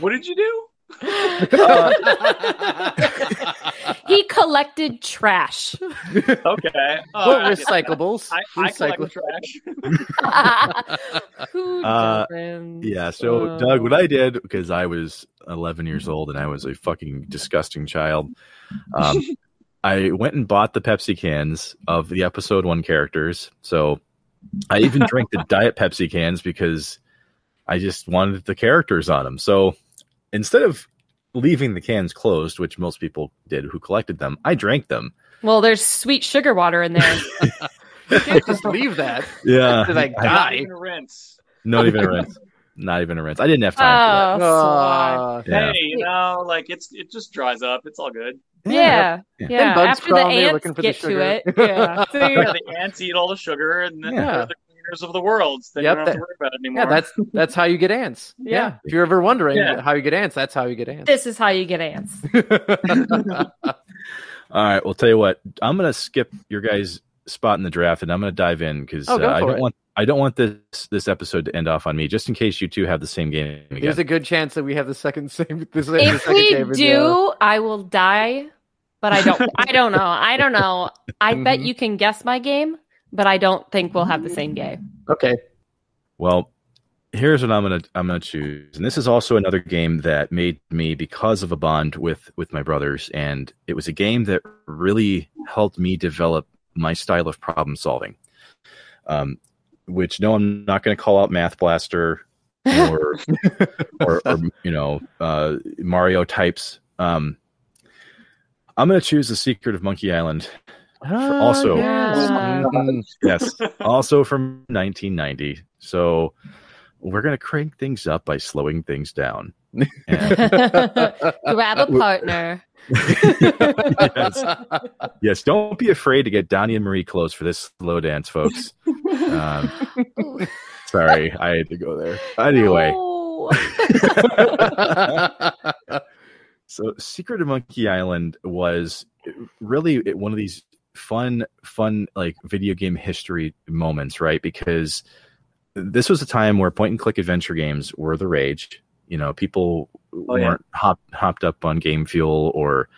What did you do? He collected trash. Okay. What Uh, recyclables? I, I Recycla- collect trash. Who Uh. Yeah. So, Uh, Doug, what I did because I was 11 years old and I was a fucking disgusting child, um, I went and bought the Pepsi cans of the episode one characters. So I even drank the Diet Pepsi cans because I just wanted the characters on them. So instead of leaving the cans closed, which most people did who collected them, I drank them. Well, there's sweet sugar water in there. You can't just leave that. Yeah. Did I Not die? even a rinse. Not even a rinse. Not even a rinse. I didn't have time oh, swag. Uh, for that. Yeah. Hey, you know, like it's it just dries up. It's all good. Yeah, yeah. Then bugs After the crawl in ants looking for the get to it, yeah. So Yeah, the ants eat all the sugar, and then Yeah. they're the cleaners of the world. Then Yep, you don't have to worry about it anymore. Yeah, that's that's how you get ants. Yeah. Yeah. If you're ever wondering Yeah. how you get ants, that's how you get ants. this is how you get ants. All right. Well, tell you what, I'm gonna skip your guys' spot in the draft, and I'm gonna dive in because Oh, uh, I don't it. want I don't want this this episode to end off on me, just in case you two have the same game again. There's a good chance that we have the second same. The same the if second we game do, well. I will die. But I don't. I don't know. I don't know. I bet you can guess my game, but I don't think we'll have the same game. okay. Well, here's what I'm gonna I'm gonna choose, and this is also another game that made me because of a bond with with my brothers, and it was a game that really helped me develop my style of problem solving. Um, which no, I'm not going to call out Math Blaster or or, or you know uh, Mario types. Um, I'm going to choose the Secret of Monkey Island. Ah, also- yes. Yeah. Mhm. Yes, also from 1990. So we're going to crank things up by slowing things down. And- Grab a partner. yes. yes, don't be afraid to get Donnie and Marie close for this slow dance, folks. Um, sorry, I had to go there. Anyway, No. so Secret of Monkey Island was really one of these fun, fun like video game history moments, right? Because this was a time where point and click adventure games were the rage. You know, people Oh, yeah. weren't hop, hopped up on Game Fuel or,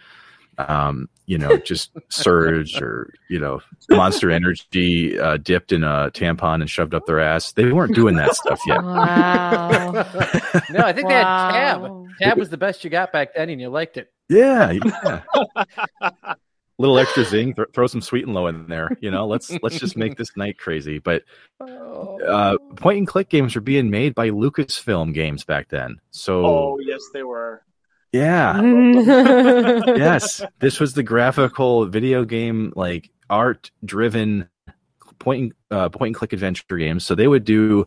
um, you know, just Surge or you know, Monster Energy uh, dipped in a tampon and shoved up their ass. They weren't doing that stuff yet. Wow. no, I think they had tab. Wow. Tab was the best you got back then, and you liked it. Yeah, yeah. Little extra zing. Th- throw some sweet and low in there. You know, let's let's just make this night crazy. But uh, point and click games were being made by Lucasfilm Games back then. So oh yes, they were. yeah, yes, this was the graphical video game, like art driven point uh, point and click adventure games. So they would do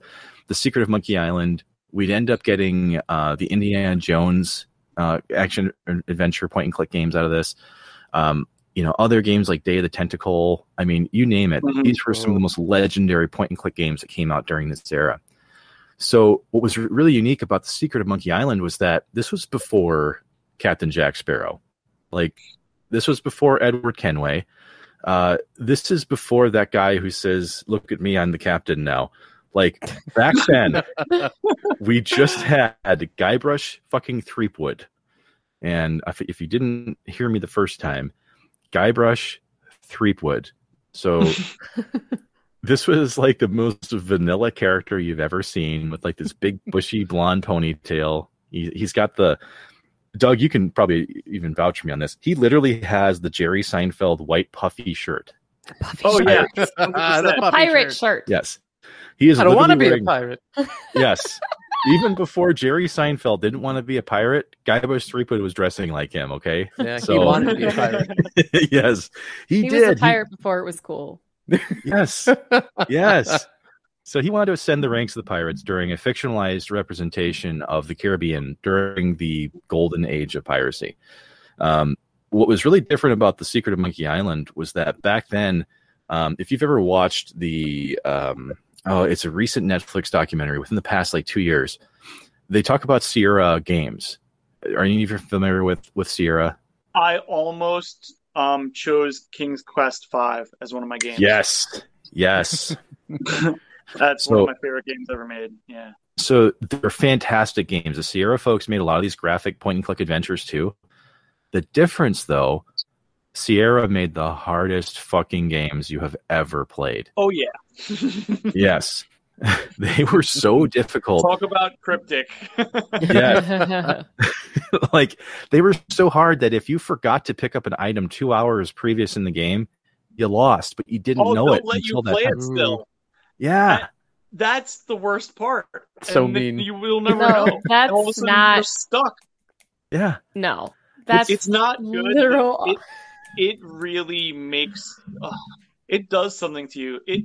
the Secret of Monkey Island. We'd end up getting uh, the Indiana Jones uh, action adventure point and click games out of this. Um, you know, other games like Day of the Tentacle. I mean, you name it. Mhm. These were some of the most legendary point and click games that came out during this era. So, what was really unique about the Secret of Monkey Island was that this was before Captain Jack Sparrow. Like, this was before Edward Kenway. Uh, this is before that guy who says, "Look at me, I'm the captain now." Like back then, we just had Guybrush fucking Threepwood, and if, if you didn't hear me the first time, Guybrush Threepwood. So this was like the most vanilla character you've ever seen, with like this big bushy blonde ponytail. He, he's got the Doug. You can probably even vouch for me on this. He literally has the Jerry Seinfeld white puffy shirt. Oh yeah, the 100%. Pirate shirt. shirt. Yes, he is. I don't want to be wearing- a pirate. yes. Even before Jerry Seinfeld didn't want to be a pirate, Guybrush Threepwood was dressing like him. Okay. Yeah, he wanted to be a pirate. yes, he, He, did. was a pirate before it was cool. Yes, yes. So he wanted to ascend the ranks of the pirates during a fictionalized representation of the Caribbean during the golden age of piracy. Um, what was really different about the Secret of Monkey Island was that back then, um, if you've ever watched the, um, oh, it's a recent Netflix documentary within the past like two years. They talk about Sierra Games. Are any of you familiar with with Sierra? I almost um chose King's Quest Five as one of my games. Yes, yes. that's one of my favorite games ever made. Yeah. so they're fantastic games. The Sierra folks made a lot of these graphic point and click adventures too. The difference though, Sierra made the hardest fucking games you have ever played. Oh yeah. Yes. they were so difficult. Talk about cryptic. Yeah. like they were so hard that if you forgot to pick up an item 2 hours previous in the game, you lost, but you didn't oh, know it let you until that play time. it still. Yeah. That's the worst part. So and mean. You will never no, know. that's And all of a sudden not. you're stuck. Yeah. No, that's it's not good. literal. It, it really makes. ugh, it does something to you. It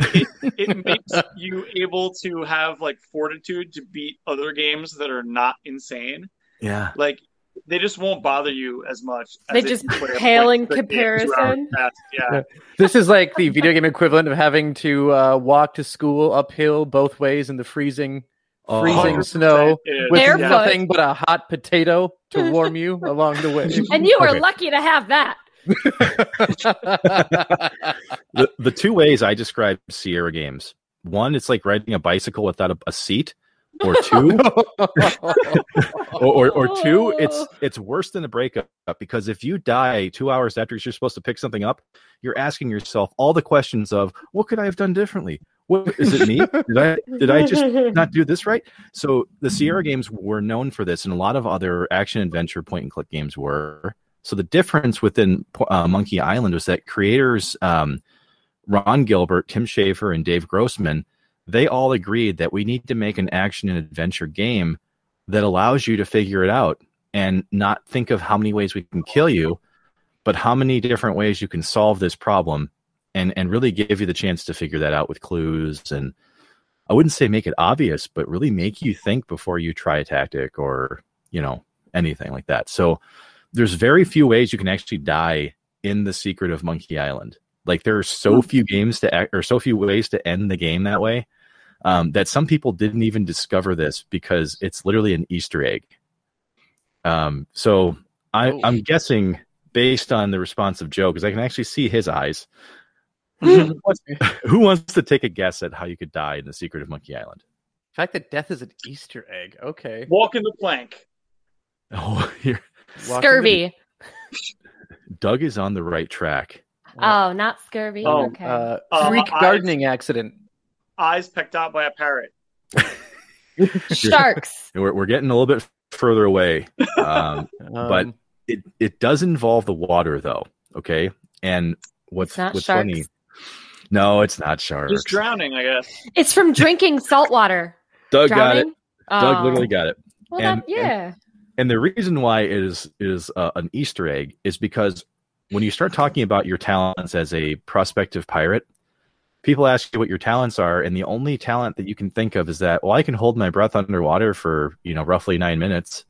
it, it makes you able to have like fortitude to beat other games that are not insane. Yeah. Like they just won't bother you as much. They if just you play pale in point-and-click game two hours comparison. Yeah. This is like the video game equivalent of having to uh, walk to school uphill both ways in the freezing. Freezing snow is. with Barefoot. nothing but a hot potato to warm you along the way. and you were Okay. lucky to have that. the, the two ways I describe Sierra games. One, it's like riding a bicycle without a, a seat, or two, or, or, or two, it's it's worse than a breakup because if you die two hours after you're supposed to pick something up, you're asking yourself all the questions of what could I have done differently? What is it me? Did I did I just not do this right? So the Sierra games were known for this, and a lot of other action adventure point and click games were. So the difference within uh, Monkey Island was that creators um, Ron Gilbert, Tim Schafer, and Dave Grossman they all agreed that we need to make an action and adventure game that allows you to figure it out and not think of how many ways we can kill you, but how many different ways you can solve this problem and and really give you the chance to figure that out with clues and I wouldn't say make it obvious, but really make you think before you try a tactic or, you know, anything like that. So there's very few ways you can actually die in the secret of Monkey Island. Like there are so few games to act, or so few ways to end the game that way um, that some people didn't even discover this because it's literally an Easter egg. Um, so I, Oh. I'm guessing based on the response of Joe because I can actually see his eyes. Who wants, to take a guess at how you could die in the secret of Monkey Island? The fact that death is an Easter egg. Okay. Walk in the plank. Oh, here, Walking Scurvy. Doug is on the right track. Oh, not scurvy. Oh, okay. Uh, Uh, freak eyes- gardening accident. Eyes pecked out by a parrot. Sharks. We're, we're getting a little bit further away. Um, But- Um, it it does involve the water though. Okay, and what's It's not what's sharks. funny? No, it's not sharks. Just drowning, I guess. It's from drinking salt water. Doug got it. Drowning? Doug Oh. literally got it. Well, and- that, yeah. And the reason why it is is uh, an Easter egg is because when you start talking about your talents as a prospective pirate, people ask you what your talents are, and the only talent that you can think of is that well, I can hold my breath underwater for you know roughly nine minutes.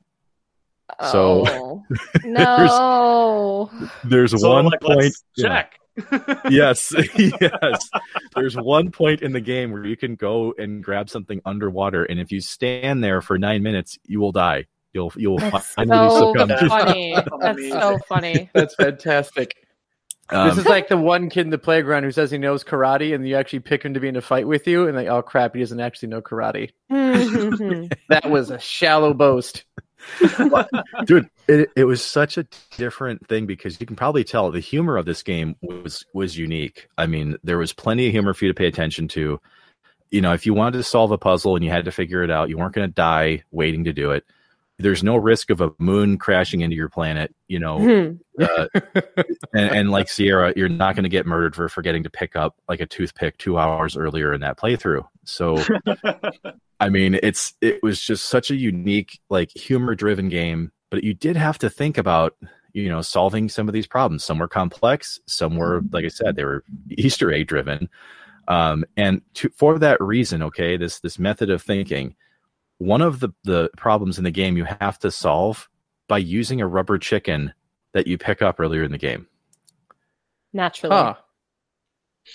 So Oh, no. there's So, one like, point. let's yeah. Check. yes, yes. There's one point in the game where you can go and grab something underwater, and if you stand there for nine minutes, you will die. You'll you'll That's finally so succumb. funny. That's Amazing. so funny. That's fantastic. Um, this is like the one kid in the playground who says he knows karate, and you actually pick him to be in a fight with you, and like, oh crap, he doesn't actually know karate. Mhm. That was a shallow boast. Dude it, it was such a different thing because you can probably tell the humor of this game was was unique. I mean there was plenty of humor for you to pay attention to. You know if you wanted to solve a puzzle and you had to figure it out you weren't going to die waiting to do it. There's no risk of a moon crashing into your planet you know Mhm. uh, and, and like sierra you're not going to get murdered for forgetting to pick up like a toothpick two hours earlier in that playthrough. So I mean, it's it was just such a unique, like humor driven game, but you did have to think about, you know, solving some of these problems. Some were complex, some were, like I said, they were Easter egg driven. Um, and to, for that reason, okay, this this method of thinking, one of the the problems in the game you have to solve by using a rubber chicken that you pick up earlier in the game. Naturally. Huh.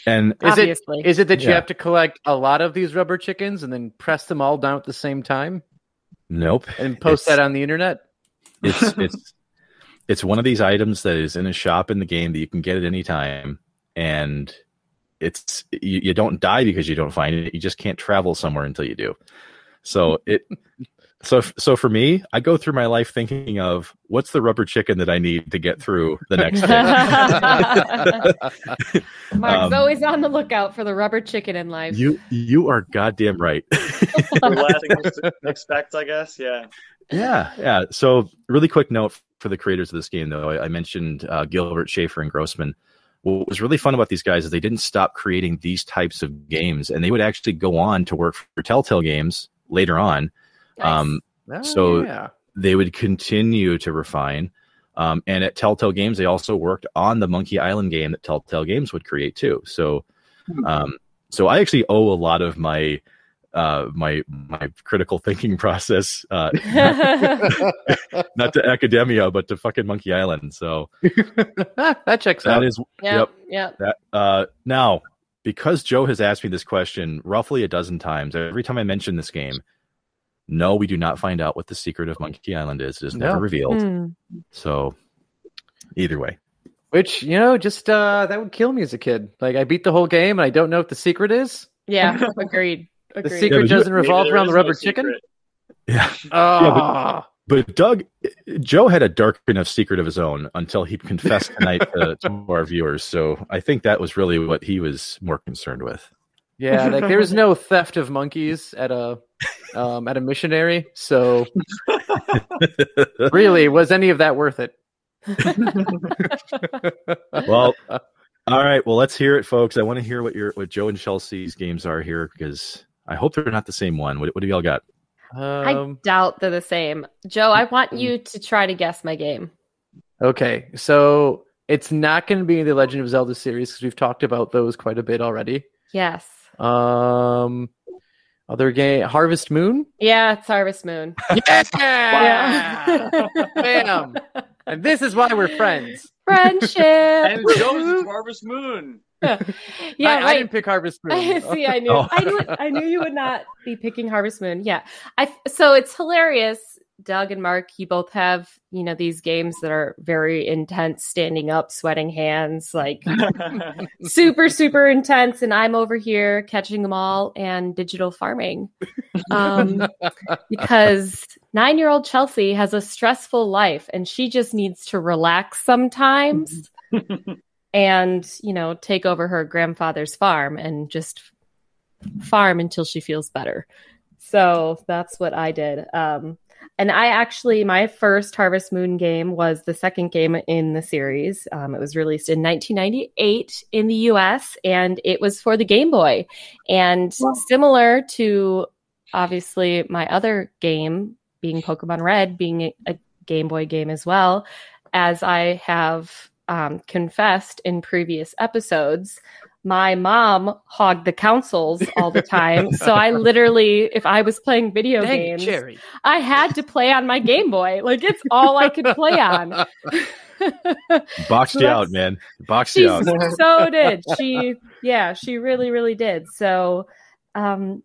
And Is it Obviously. is it that you Yeah. have to collect a lot of these rubber chickens and then press them all down at the same time nope, and post It's- that on the internet? it's it's it's one of these items that is in a shop in the game that you can get at any time and it's you, you don't die because you don't find it you just can't travel somewhere until you do so it so so for me i go through my life thinking of what's the rubber chicken that i need to get through the next day Mark's Um, always on the lookout for the rubber chicken in life. you you are goddamn right The last thing to expect, I guess. Yeah. Yeah, yeah. So, really quick note for the creators of this game, though. I, I mentioned uh, Gilbert Schafer and Grossman. What was really fun about these guys is they didn't stop creating these types of games, and they would actually go on to work for Telltale Games later on. Nice. Um, Oh, So- yeah. they would continue to refine. Um, and at Telltale Games, they also worked on the Monkey Island game that Telltale Games would create too. So, um, so I actually owe a lot of my uh, my my critical thinking process uh, not to academia, but to fucking Monkey Island. So that checks that out. is yep, yep. that. Uh, now, because Joe has asked me this question roughly a dozen times, every time I mention this game, no, we do not find out what the secret of Monkey Island is. It is never revealed. Hmm. So, either way, Which you know, just uh, that would kill me as a kid. Like I beat the whole game and I don't know what the secret is. Yeah, agreed. The secret but you- doesn't revolve around is the no rubber chicken. secret. yeah. Oh, But Doug, Joe had a dark enough secret of his own until he confessed tonight to, to our viewers. So I think that was really what he was more concerned with. Yeah. Like there's no theft of monkeys at a um, at a missionary. So really, was any of that worth it? Well, all right. Well, let's hear it, folks. I want to hear what your what Joe and Chelsea's games are here because I hope they're not the same one. What, what do y'all got? I Um, doubt they're the same. Joe, I want you to try to guess my game. okay, so it's not going to be the Legend of Zelda series because we've talked about those quite a bit already. Yes. Um, other game, Harvest Moon. Yeah, it's Harvest Moon. Yeah, Yeah. bam. And this is why we're friends. Friendship. And Joe's Harvest Moon. yeah, I, I didn't pick Harvest Moon. I see. I knew. Oh. I knew. I knew you would not be picking Harvest Moon. Yeah. I. So it's hilarious. Doug and Mark, you both have you know these games that are very intense, standing up, sweating hands, like super super intense, and I'm over here catching them all and digital farming. Um, because nine year old Chelsea has a stressful life and she just needs to relax sometimes and, you know, take over her grandfather's farm and just farm until she feels better. So that's what I did. Um, and I actually, my first Harvest Moon game was the second game in the series. Um, it was released in 1998 in the US and it was for the Game Boy. And similar to obviously my other game being Pokemon Red, being a, a Game Boy game as well, as I have um, confessed in previous episodes, my mom hogged the consoles all the time. so I literally, if I was playing video Dang games, Jerry. I had to play on my Game Boy. Like it's all I could play on. Boxed So you out, man. Boxed you out. so did. She yeah, she really, really did. So um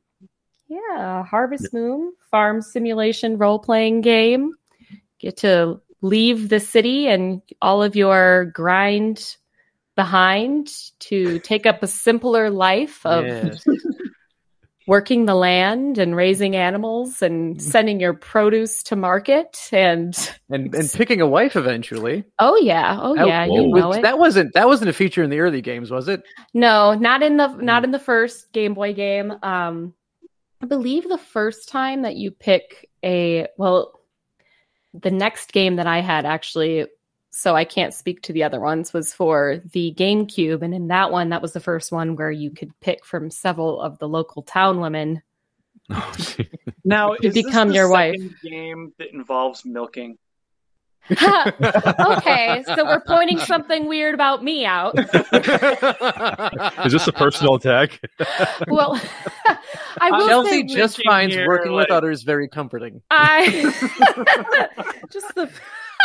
yeah, Harvest Moon farm simulation role playing game. Get to leave the city and all of your grind behind to take up a simpler life of Yes. working the land and raising animals and sending your produce to market and and and picking a wife eventually. oh yeah oh That- yeah you know it That wasn't that wasn't a feature in the early games, was it? No, not in the not in the first Game Boy game. Um I believe the first time that you pick a well the next game that I had actually so I can't speak to the other ones was for the GameCube and in that one that was the first one where you could pick from several of the local town women. Oh, now, To is this become the your wife. second game that involves milking? okay, so we're pointing something weird about me out. Is this a personal attack? Well, I will Chelsea say just thinking finds here, working with others very comforting. I just the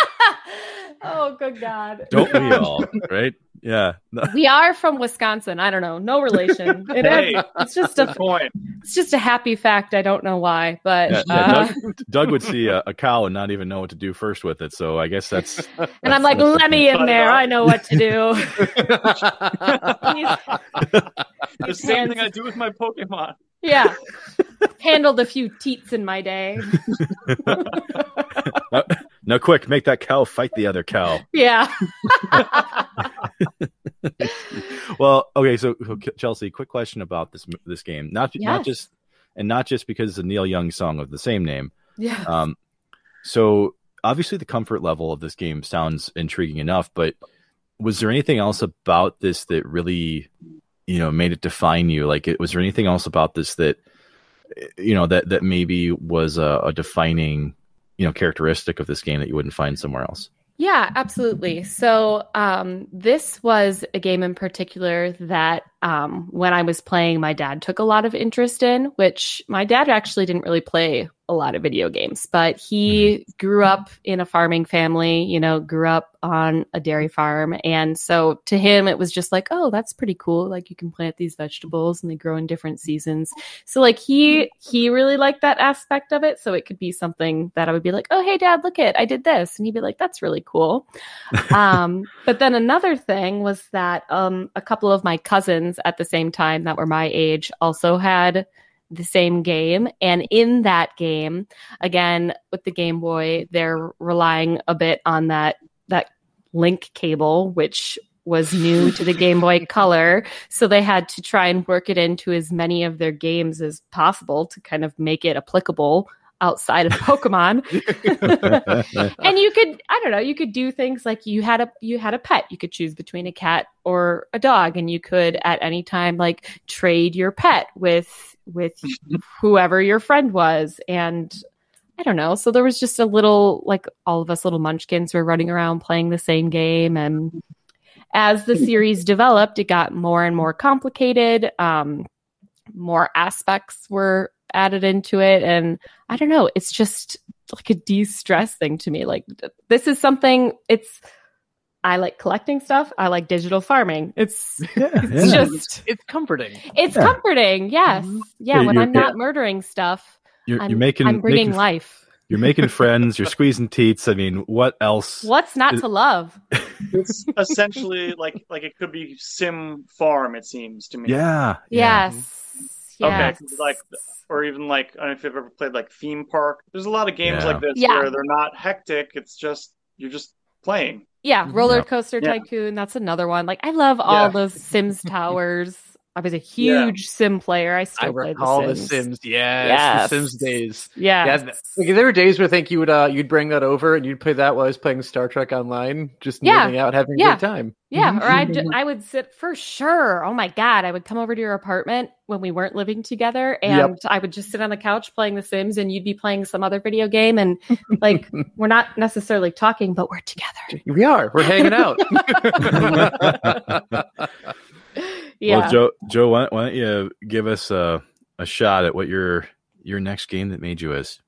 oh good god Don't we all? Right? Yeah. We are from wisconsin i don't know no relation it Hey. is, it's just a point. it's just a happy fact i don't know why but Yeah, yeah, uh, Doug, Doug would see a, a cow and not even know what to do first with it. So I guess that's and i'm like let me in there i know what to do The same thing I do with my Pokemon. yeah handled a few teats in my day now, quick, make that cow fight the other cow. yeah Well, okay, so Chelsea, quick question about this this game. Not not just and not just because it's a Neil Young song of the same name. yeah Um, so obviously the comfort level of this game sounds intriguing enough, but was there anything else about this that really, you know, made it define you? Like, it, was there anything else about this that, you know, that that maybe was a, a defining, you know, characteristic of this game that you wouldn't find somewhere else? Yeah, absolutely. So, um, this was a game in particular that um, when I was playing, my dad took a lot of interest in, which my dad actually didn't really play a lot of video games, but he grew up in a farming family, you know, grew up on a dairy farm. And so to him, it was just like, oh, that's pretty cool. Like you can plant these vegetables and they grow in different seasons. So like he he really liked that aspect of it. So it could be something that I would be like, oh hey dad, look it, I did this. And he'd be like, that's really cool. um, but then another thing was that um a couple of my cousins at the same time that were my age also had the same game. And in that game, again, with the Game Boy, they're relying a bit on that that link cable, which was new to the Game Boy Color. So they had to try and work it into as many of their games as possible to kind of make it applicable outside of Pokemon. and you could I don't know, you could do things like you had a you had a pet. You could choose between a cat or a dog and you could at any time like trade your pet with with whoever your friend was and I don't know. So there was just a little like all of us little munchkins were running around playing the same game and as the series developed, it got more and more complicated. Um, more aspects were added into it. And I don't know, it's just like a de stress thing to me. Like, this is something, it's, I like collecting stuff. I like digital farming. It's, it's yeah. just, It's comforting. it's Yeah. comforting. Yes. Mhm. Yeah. Yeah, when I'm not murdering stuff, You're, I'm, you're making I'm bringing making, life. You're making friends. You're squeezing teats. I mean, what else? What's not is- to love? It's essentially like like it could be Sim Farm. It seems to me. Yeah. yeah. Yes. Okay. Like, or even like I don't know if you've ever played like Theme Park. There's a lot of games Yeah. like this Yeah. where they're not hectic. It's just you're just playing. Yeah, mm-hmm. Roller Coaster Yeah. Tycoon. That's another one. Like I love all Yeah. those Sims towers. I was a huge Sim player. I I still play recall the the Sims. Sims. Yes, Yes. the Sims days. Yeah. Yeah, like, there were days where I think you would uh you'd bring that over and you'd play that while I was playing Star Trek Online, just Yeah. nerding out, having a good time. Yeah, or I'd, I would sit for sure. Oh my God. I would come over to your apartment when we weren't living together and I would just sit on the couch playing The Sims and you'd be playing some other video game. And like, we're not necessarily talking, but we're together. we are. We're hanging out. Yeah. Well, Joe, Joe, why, why don't you give us a, a shot at what your your next game that made you is?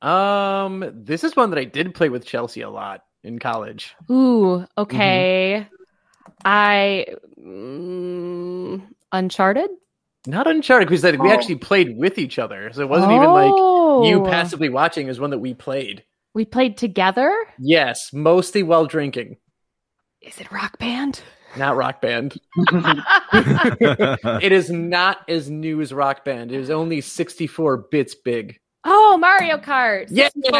Um, this is one that I did play with Chelsea a lot in college. Ooh, okay. I mm, Uncharted. Not Uncharted because like, we Oh. actually played with each other, so it wasn't even like you Oh. passively watching. Is one that we played. We played together. Yes, mostly while drinking, Is it Rock Band? Not Rock Band. it is not as new as Rock Band. It is only 64 bits big. oh, Mario Kart. Yeah, 64.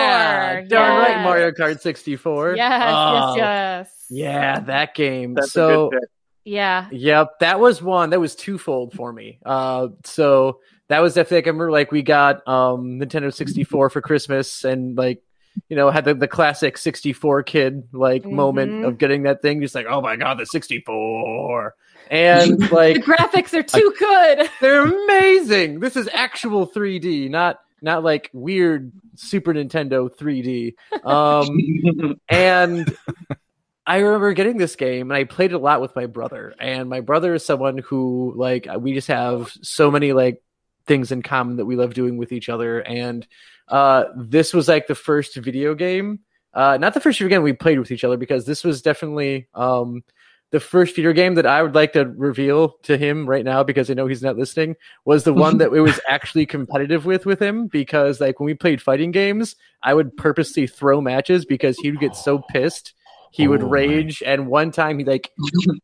darn right, Mario Kart 64. Yes, Oh, yes, yes. Yeah, that game. That's so a good. Yeah. Yep, that was one that was twofold for me. Uh, so that was definitely like I remember like we got um Nintendo 64 for Christmas and like you know had the, the classic 64 kid like moment Mhm. of getting that thing just like oh my god the 64 and like The graphics are too good. they're amazing. This is actual 3D, not not like weird Super Nintendo 3D. Um and I remember getting this game and I played it a lot with my brother. And my brother is someone who like we just have so many like things in common that we love doing with each other. And uh this was like the first video game. Uh not the first video game we played with each other because this was definitely um the first video game that I would like to reveal to him right now because I know he's not listening was the one that it was actually competitive with with him because like when we played fighting games, I would purposely throw matches because he would get so pissed he would Oh, rage and one time he like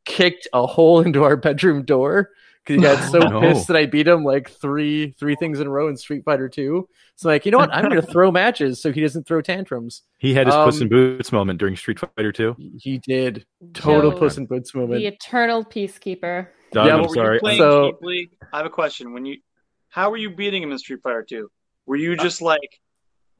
kicked a hole into our bedroom door because he got so No. pissed that I beat him like three three things in a row in Street Fighter 2. So like, you know what? I'm going to throw matches so he doesn't throw tantrums. he had his Puss Um, in Boots moment during Street Fighter 2. He did. Total Joe, Puss in Boots moment. The eternal peacekeeper. Doug, Yeah, I'm sorry. So- cheaply? I have a question. When you, how were you beating him in Street Fighter Two? Were you just like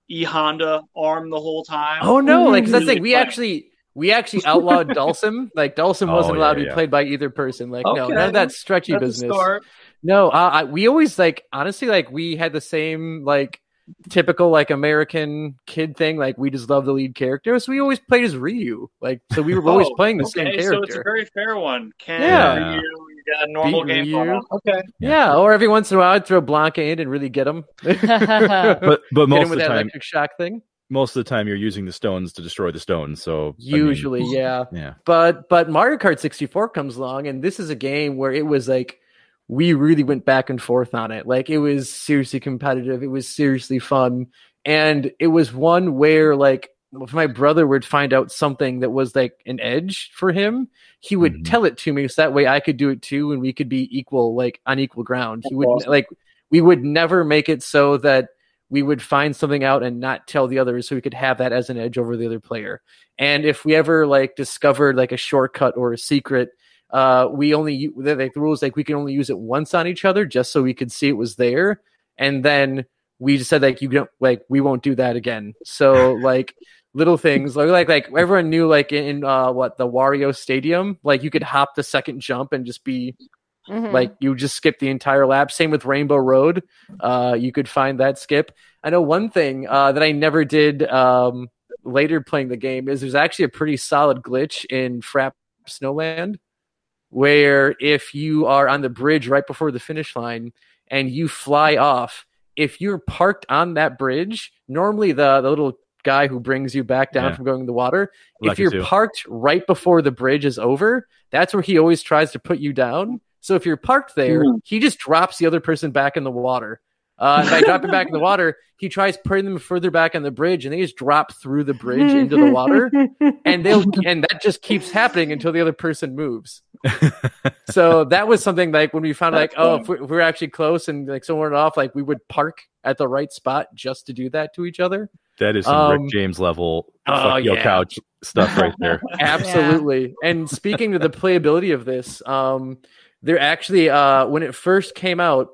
E Honda arm the whole time? Oh no, Like that's the Really thing. We fun. actually we actually outlawed Dhalsim. Like Dhalsim Oh, wasn't allowed to be yeah. played by either person. Like no, none of that stretchy That's business. No, uh, I, we always like honestly like we had the same like typical like American kid thing. Like we just love the lead character, so we always played as Ryu. Like so we were always Oh, playing the okay, same character. So it's a very fair one. Ken, Yeah. Ryu, you got a normal Beat game Ryu. Okay. yeah. or every once in a while I'd throw Blanka in and really get him. get But but him most of with the that time, electric shock thing. Most of the time you're using the stones to destroy the stones. So I mean, Usually, yeah. yeah. but but Mario Kart 64 comes along and this is a game where it was like we really went back and forth on it. Like it was seriously competitive. It was seriously fun. And it was one where like if my brother would find out something that was like an edge for him, he would Mhm. tell it to me so that way I could do it too and we could be equal like on equal ground. He would awesome. like we would never make it so that we would find something out and not tell the others so we could have that as an edge over the other player. And if we ever like discovered like a shortcut or a secret, uh, we only the, like the rules like we can only use it once on each other just so we could see it was there. And then we just said like you don't like we won't do that again. So like little things like like like everyone knew like in uh what the Wario Stadium like you could hop the second jump and just be Mhm. like you just skip the entire lap. Same with Rainbow Road. Uh, you could find that skip. I know one thing uh, that I never did um, later playing the game is there's actually a pretty solid glitch in Frappe Snowland where if you are on the bridge right before the finish line and you fly off, if you're parked on that bridge, normally the, the little guy who brings you back down Yeah. from going in the water, if you're too. parked right before the bridge is over, that's where he always tries to put you down. So if you're parked there, Hmm. he just drops the other person back in the water. Uh, and by dropping back in the water, he tries putting them further back on the bridge, and they just drop through the bridge into the water, and they'll and that just keeps happening until the other person moves. so that was something like when we found like, That's oh, if we're, if we're actually close and like someone off, like we would park at the right spot just to do that to each other. That is some Um, Rick James level oh, fuck your yeah. couch stuff right there. Absolutely. And speaking to the playability of this, um, there actually uh, when it first came out,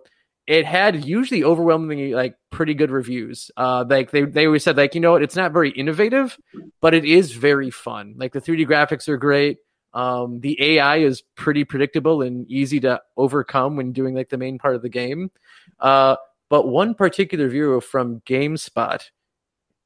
it had usually overwhelmingly like pretty good reviews. Uh, like they they always said like you know what, it's not very innovative, but it is very fun. Like the 3D graphics are great. Um, the AI is pretty predictable and easy to overcome when doing like the main part of the game. Uh, but one particular reviewer from GameSpot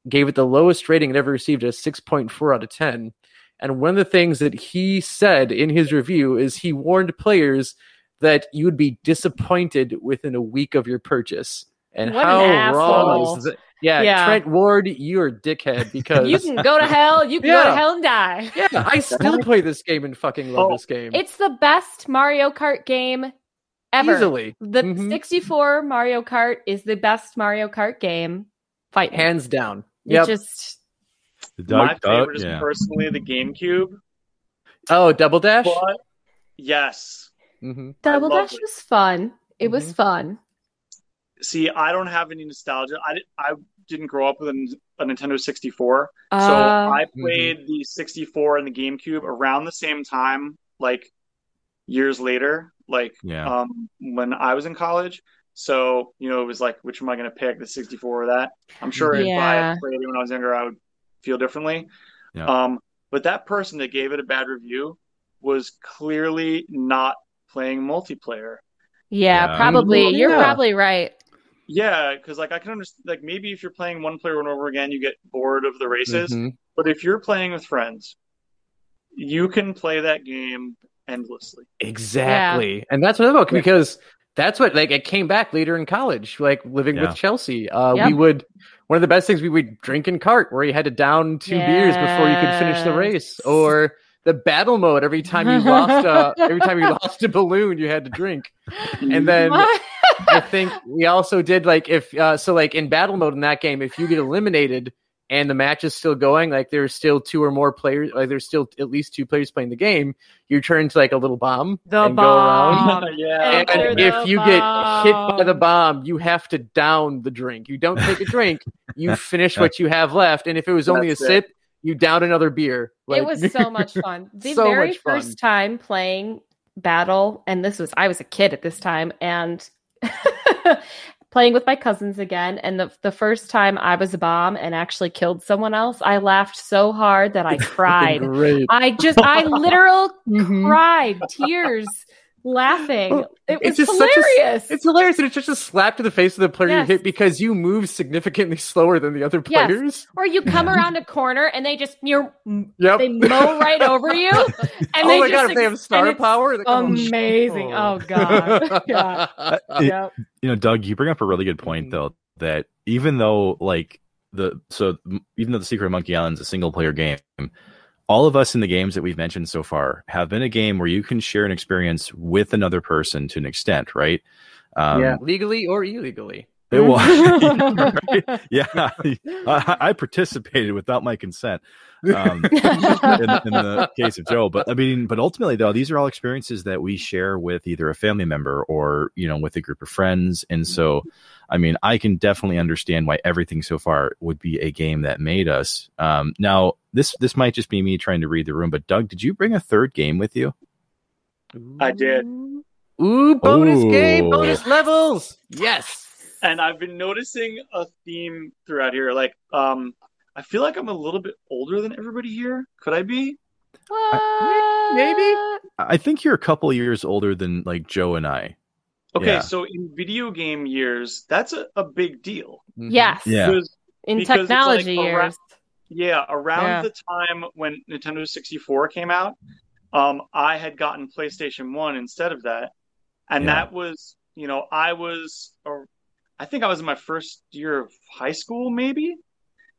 gave it the lowest rating it ever received, a 6.4 out of 10. And one of the things that he said in his review is he warned players that you would be disappointed within a week of your purchase. And What an how wrong asshole. is that? Yeah, Yeah. Trent Ward, you're a dickhead because You can go to hell. You can go to hell and die. yeah, I still play this game and fucking love Oh, this game It's the best Mario Kart game ever. easily, The Mhm. 64 Mario Kart is the best Mario Kart game. Fight hands down. It Yep. Just Doug, My Doug- favorite is yeah. personally the GameCube, oh, double dash. but yes. hmm Double Dash it. was fun. It Mm-hmm. was fun. See, I don't have any nostalgia. I, di- I didn't grow up with a, a Nintendo 64. So Uh, I played the 64 and the GameCube around the same time, like years later, like Yeah. um, when I was in college. So, you know, it was like, which am I going to pick, the 64 or that? I'm sure if I played it when I was younger, I would feel differently. Yeah. Um, but that person that gave it a bad review was clearly not playing multiplayer. yeah, Yeah. probably. Well, You're yeah. probably right. Yeah, because like I can understand, like maybe if you're playing one player one over again, you get bored of the races. Mhm. But if you're playing with friends, you can play that game endlessly. Exactly. And that's what I'm about because that's what like it came back later in college, like living Yeah. with Chelsea. Uh Yep. we would one of the best things we would drink in cart where you had to down two beers before you could finish the race. Or the battle mode every time you lost uh every time you lost a balloon you had to drink. And then I think we also did like if uh, so like in battle mode in that game, if you get eliminated and the match is still going, like there's still two or more players, like there's still at least two players playing the game, you turn to like a little bomb The and go around. bomb. yeah. And if you get hit by the bomb. bomb, you have to down the drink. You don't take a drink, you finish what you have left. And if it was only That's a it. sip, you down another beer. it was so much fun. The So very much fun. first time playing Battle, and this was I was a kid at this time, and playing with my cousins again. And the the first time I was a bomb and actually killed someone else, I laughed so hard that I cried. I just I literal Mhm. cried, tears, laughing. Well, It was it's just such a- hilarious. It's hilarious, and it's just a slap to the face of the player Yes. you hit because you move significantly slower than the other Yes. players. or you come around a corner and they just you're Yep. they mow right over you. And oh they my just god, if they have star power, amazing. Oh, God. Yeah. Uh, it- Yep. you know, Doug, you bring up a really good point Mhm. though that even though like the so even though the Secret of Monkey Island is a single player game, all of us in the games that we've mentioned so far have been a game where you can share an experience with another person to an extent, right? Um, yeah, legally or illegally. it was, right? yeah. I, I participated without my consent. Um, in, in the case of Joe. But I mean, but ultimately, though, these are all experiences that we share with either a family member or you know with a group of friends. And so, I mean, I can definitely understand why everything so far would be a game that made us. Um, now, this this might just be me trying to read the room, but Doug, did you bring a third game with you? I did. Ooh, bonus game, bonus levels. Yes. And I've been noticing a theme throughout here. Like, um, I feel like I'm a little bit older than everybody here. Could I be? What? Maybe? I think you're a couple years older than like Joe and I. Okay, Yeah. so in video game years, that's a, a big deal. Mhm. Yes. Yeah. Because, In Because technology like around- years. yeah, around Yeah. the time when Nintendo 64 came out, um, I had gotten PlayStation 1 instead of that. And Yeah. that was, you know, I was, or I think I was in my first year of high school, maybe.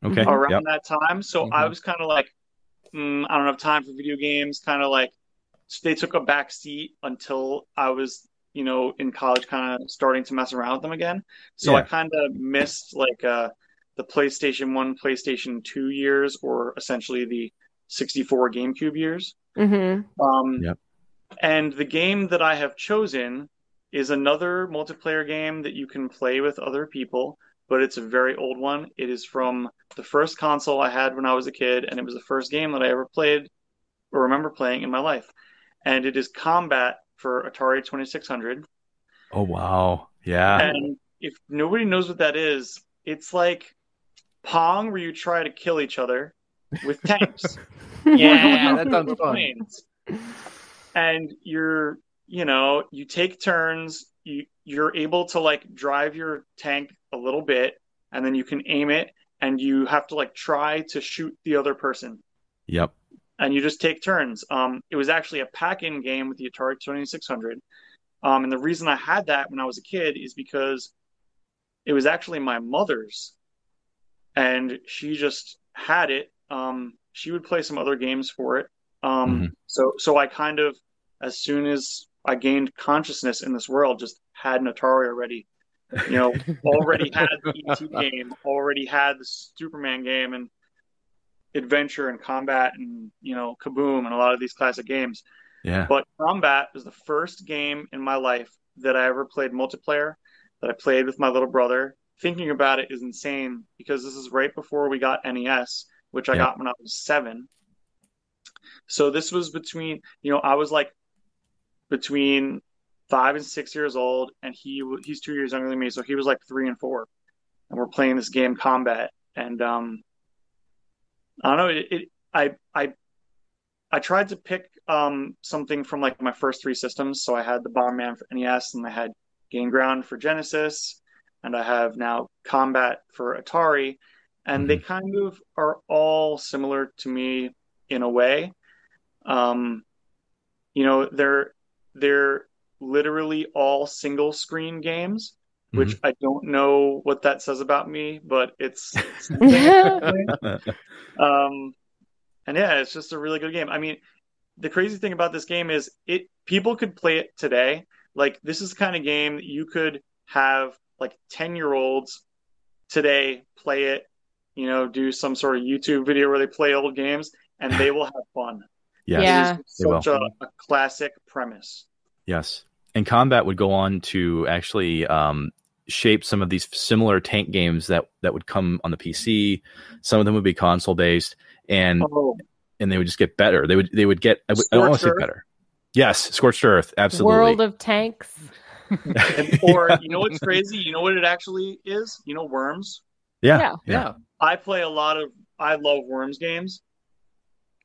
Okay. around Yep. that time. So I Mhm. was kind of like, mm, I don't have time for video games. Kind of like they took a back seat until I was, you know, in college, kind of starting to mess around with them again. So I kind of missed like uh, the PlayStation One, PlayStation Two years, or essentially the 64 GameCube years. hmm Um, Yep. And the game that I have chosen is another multiplayer game that you can play with other people, but it's a very old one. It is from the first console I had when I was a kid, and it was the first game that I ever played or remember playing in my life. And it is Combat for Atari 2600. Oh wow. Yeah. And if nobody knows what that is, it's like Pong, where you try to kill each other with tanks. Yeah, that sounds fun. And you're, you know, you take turns. You you're able to like drive your tank a little bit, and then you can aim it, and you have to like try to shoot the other person, Yep. And you just take turns. Um, it was actually a pack-in game with the Atari 2600. Um, and the reason I had that when I was a kid is because it was actually my mother's, and she just had it. Um, she would play some other games for it. Um, Mhm. so so I kind of, as soon as I gained consciousness in this world, just had an Atari already. You know, already had the ET game, already had the Superman game, and adventure and combat, and you know, Kaboom, and a lot of these classic games. Yeah. But Combat was the first game in my life that I ever played multiplayer, that I played with my little brother. Thinking about it is insane because this is right before we got NES, which I Yeah. got when I was seven. So this was between, you know, I was like between five and six years old, and he he's two years younger than me, so he was like three and four, and we're playing this game Combat, and um, I don't know, it, it I I I tried to pick um, something from like my first three systems. So I had the Bomberman for NES, and I had Gain Ground for Genesis, and I have now Combat for Atari, and they kind of are all similar to me in a way. Um, you know, they're they're literally all single screen games, which I don't know what that says about me, but it's um, and yeah, it's just a really good game. I mean, the crazy thing about this game is it people could play it today. Like this is the kind of game you could have like 10 year olds today play it, you know, do some sort of YouTube video where they play old games and they will have fun. Yes. Yeah. It is such a, a classic premise. Yes. And Combat would go on to actually um, shape some of these similar tank games that that would come on the PC. Some of them would be console based, and Oh, and they would just get better. They would they would get I, would, I don't want to say Scorched Earth. better. Yes, Scorched Earth, absolutely. World of Tanks. and, or you know what's crazy? You know what it actually is? You know Worms? yeah, Yeah. Yeah. I play a lot of I love Worms games.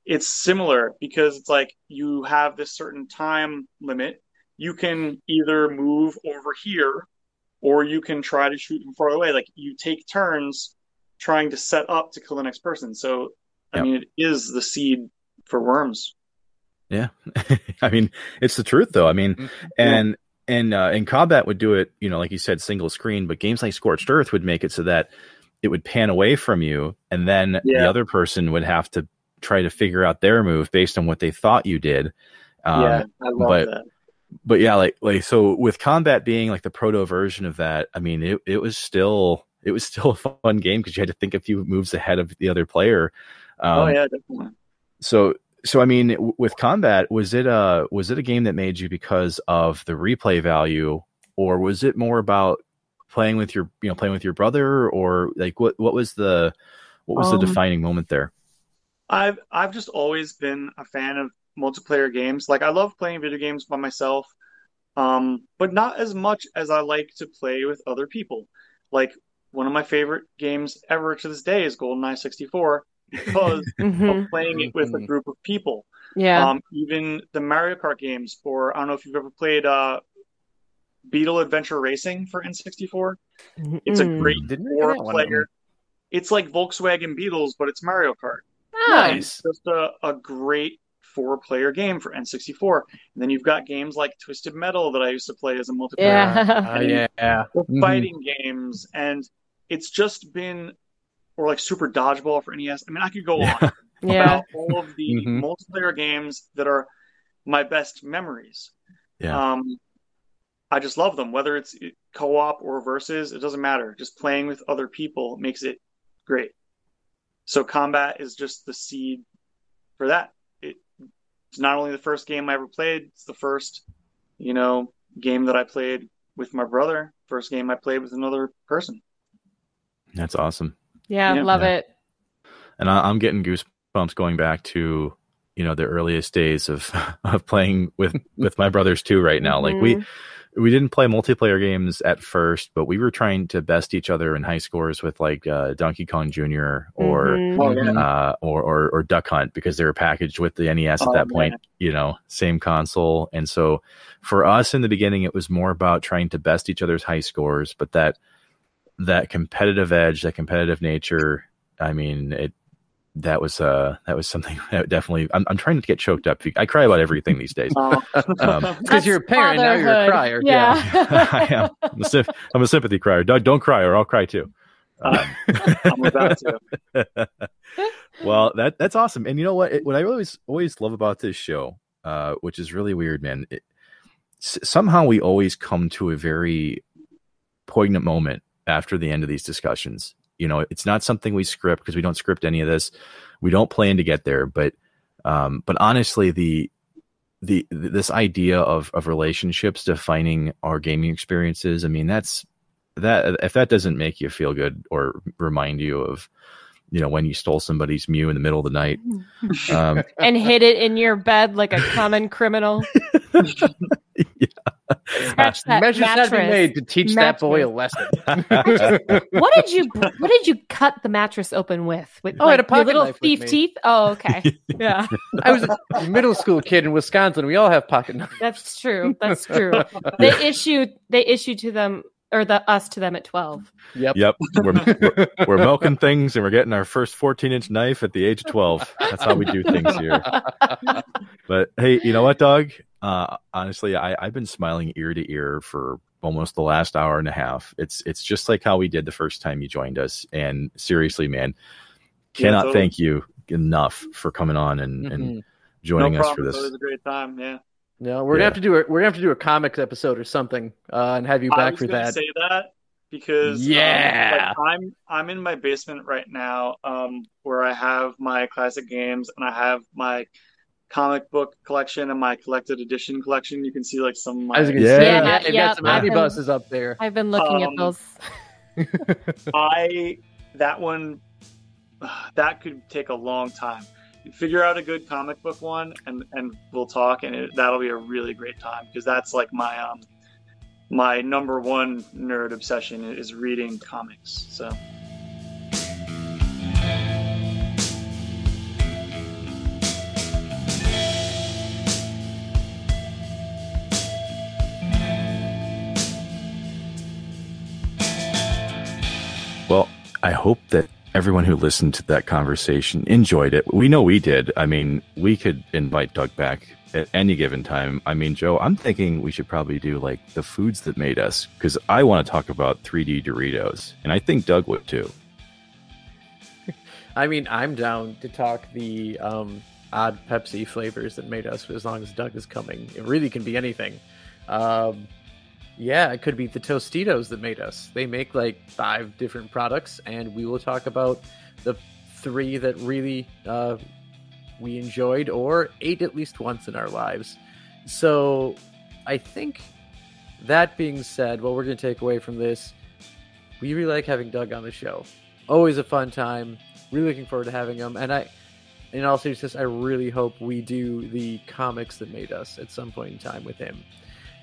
It's similar because it's like you have this certain time limit. You can either move over here or you can try to shoot from far away. Like you take turns trying to set up to kill the next person. So I Yep. mean it is the seed for worms. Yeah, I mean it's the truth though. I mean, Mhm. and and uh, and combat would do it, you know, like you said, single screen. But games like Scorched Earth would make it so that it would pan away from you, and then Yeah. the other person would have to try to figure out their move based on what they thought you did. Um, yeah, I love but- that. But yeah, like like so with combat being like the proto version of that, I mean it it was still it was still a fun game because you had to think a few moves ahead of the other player. Um, oh yeah, definitely. So so I mean w- with combat was it a was it a game that made you because of the replay value or was it more about playing with your you know playing with your brother or like what what was the what was Um, the defining moment there? I've I've just always been a fan of multiplayer games. Like I love playing video games by myself, um, but not as much as I like to play with other people. Like one of my favorite games ever to this day is GoldenEye 64 because Mhm. of playing it with a group of people. Yeah. Um, even the Mario Kart games, or I don't know if you've ever played uh, Beetle Adventure Racing for N64. It's a Mm. great Didn't I get that one? four-player. It's like Volkswagen Beetles, but it's Mario Kart. Nice. It's just a, a great four player game for N64. And then you've got games like Twisted Metal that I used to play as a multiplayer, Yeah. Uh, yeah. or Mhm. fighting games. And it's just been, or like Super Dodgeball for NES. I mean, I could go Yeah. on yeah. about all of the Mhm. multiplayer games that are my best memories. Yeah. Um, I just love them, whether it's co op or versus, it doesn't matter. Just playing with other people makes it great. So combat is just the seed for that. It, it's not only the first game I ever played, it's the first, you know, game that I played with my brother, first game I played with another person. That's awesome. Yeah. Yeah. Love Yeah. it. and I, I'm getting goosebumps going back to you know the earliest days of of playing with with my brothers too. Right now, like we Mhm. We didn't play multiplayer games at first, but we were trying to best each other in high scores with like uh, Donkey Kong Jr. or Mhm. Oh, yeah. uh, or, or or Duck Hunt because they were packaged with the NES at Oh, that man. point. You know, same console, and so for us in the beginning, it was more about trying to best each other's high scores, but that that competitive edge, that competitive nature. I mean, it that was uh that was something that definitely I'm, I'm trying to get choked up i cry about everything these days Oh. Um, Because you're a parent, now you're a fatherhood. crier. Yeah. I am. I'm a, sym- I'm a sympathy crier. Don't, don't cry, or I'll cry too. Uh, I'm about to. well, that that's awesome. And you know what? It, what I always always love about this show, uh, which is really weird, man. It, s- somehow we always come to a very poignant moment after the end of these discussions. You know, it's not something we script because we don't script any of this. We don't plan to get there, but um, but honestly, the the this idea of of relationships defining our gaming experiences. I mean, that's that if that doesn't make you feel good or remind you of you know when you stole somebody's mew in the middle of the night um and hid it in your bed like a common criminal. Scratch that Measures have been mattress. made to teach that boy a Mattress. lesson. What did you What did you cut the mattress open with? With Oh, I had a like, your pocket little knife thief teeth. Oh, okay. Yeah, I was a middle school kid in Wisconsin. We all have pocket knives. that's true. That's true. They issued They issued to them or the us to them at twelve. Yep. yep we're, we're, we're milking things and we're getting our first 14 inch knife at the age of 12 that's how we do things here but hey you know what doug uh honestly i i've been smiling ear to ear for almost the last hour and a half it's it's just like how we did the first time you joined us and seriously man Yeah, cannot totally. thank you enough for coming on and and Mhm. joining no us problem. for It was a great time. Yeah. No, we're gonna have to do a we're gonna have to do a comics episode or something, uh, and have you I back was for that. say that because um, Yeah. like, I'm I'm in my basement right now, um, where I have my classic games and I have my comic book collection and my collected edition collection. You can see like some of my I was gonna Yeah. say, Yeah, yeah, you yeah, got some I've been- up there. I've been looking Um, at those. I that one that could take a long time. Figure out a good comic book one, and and we'll talk, and it, that'll be a really great time because that's like my um my number one nerd obsession is reading comics. So Well, I hope that everyone who listened to that conversation enjoyed it. We know we did. I mean, we could invite Doug back at any given time. I mean, Joe, I'm thinking we should probably do like the foods that made us because I want to talk about 3D Doritos, and I think Doug would too. I mean, I'm down to talk the um, odd Pepsi flavors that made us, as long as Doug is coming. It really can be anything. Um, yeah, it could be the Tostitos that made us. They make like five different products, and we will talk about the three that really uh, we enjoyed or ate at least once in our lives. So, I think that being said, what we're going to take away from this, we really like having Doug on the show. Always a fun time. Really looking forward to having him. And I, in all seriousness, I really hope we do the comics that made us at some point in time with him.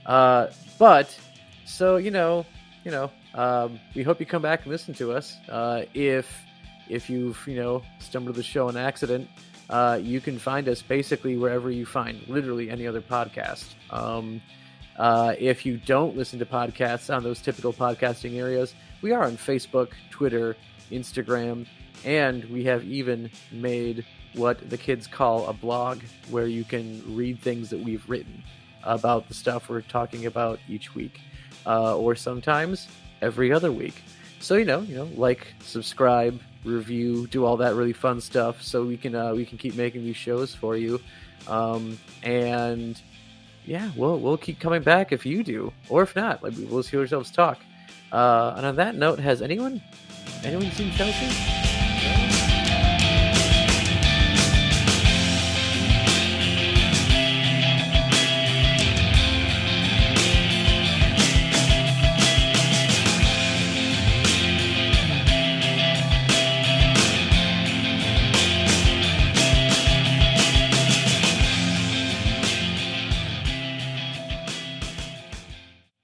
Uh, but so you know, you know, um, we hope you come back and listen to us. Uh, if if you've you know stumbled to the show on accident, uh, you can find us basically wherever you find literally any other podcast. Um, uh, if you don't listen to podcasts on those typical podcasting areas, we are on Facebook, Twitter, Instagram, and we have even made what the kids call a blog where you can read things that we've written about the stuff we're talking about each week, uh, or sometimes every other week. So you know, you know, like, subscribe, review, do all that really fun stuff, so we can uh, we can keep making these shows for you, um, and yeah, we'll we'll keep coming back if you do, or if not, like we'll see ourselves talk. Uh, and on that note, has anyone anyone seen Chelsea?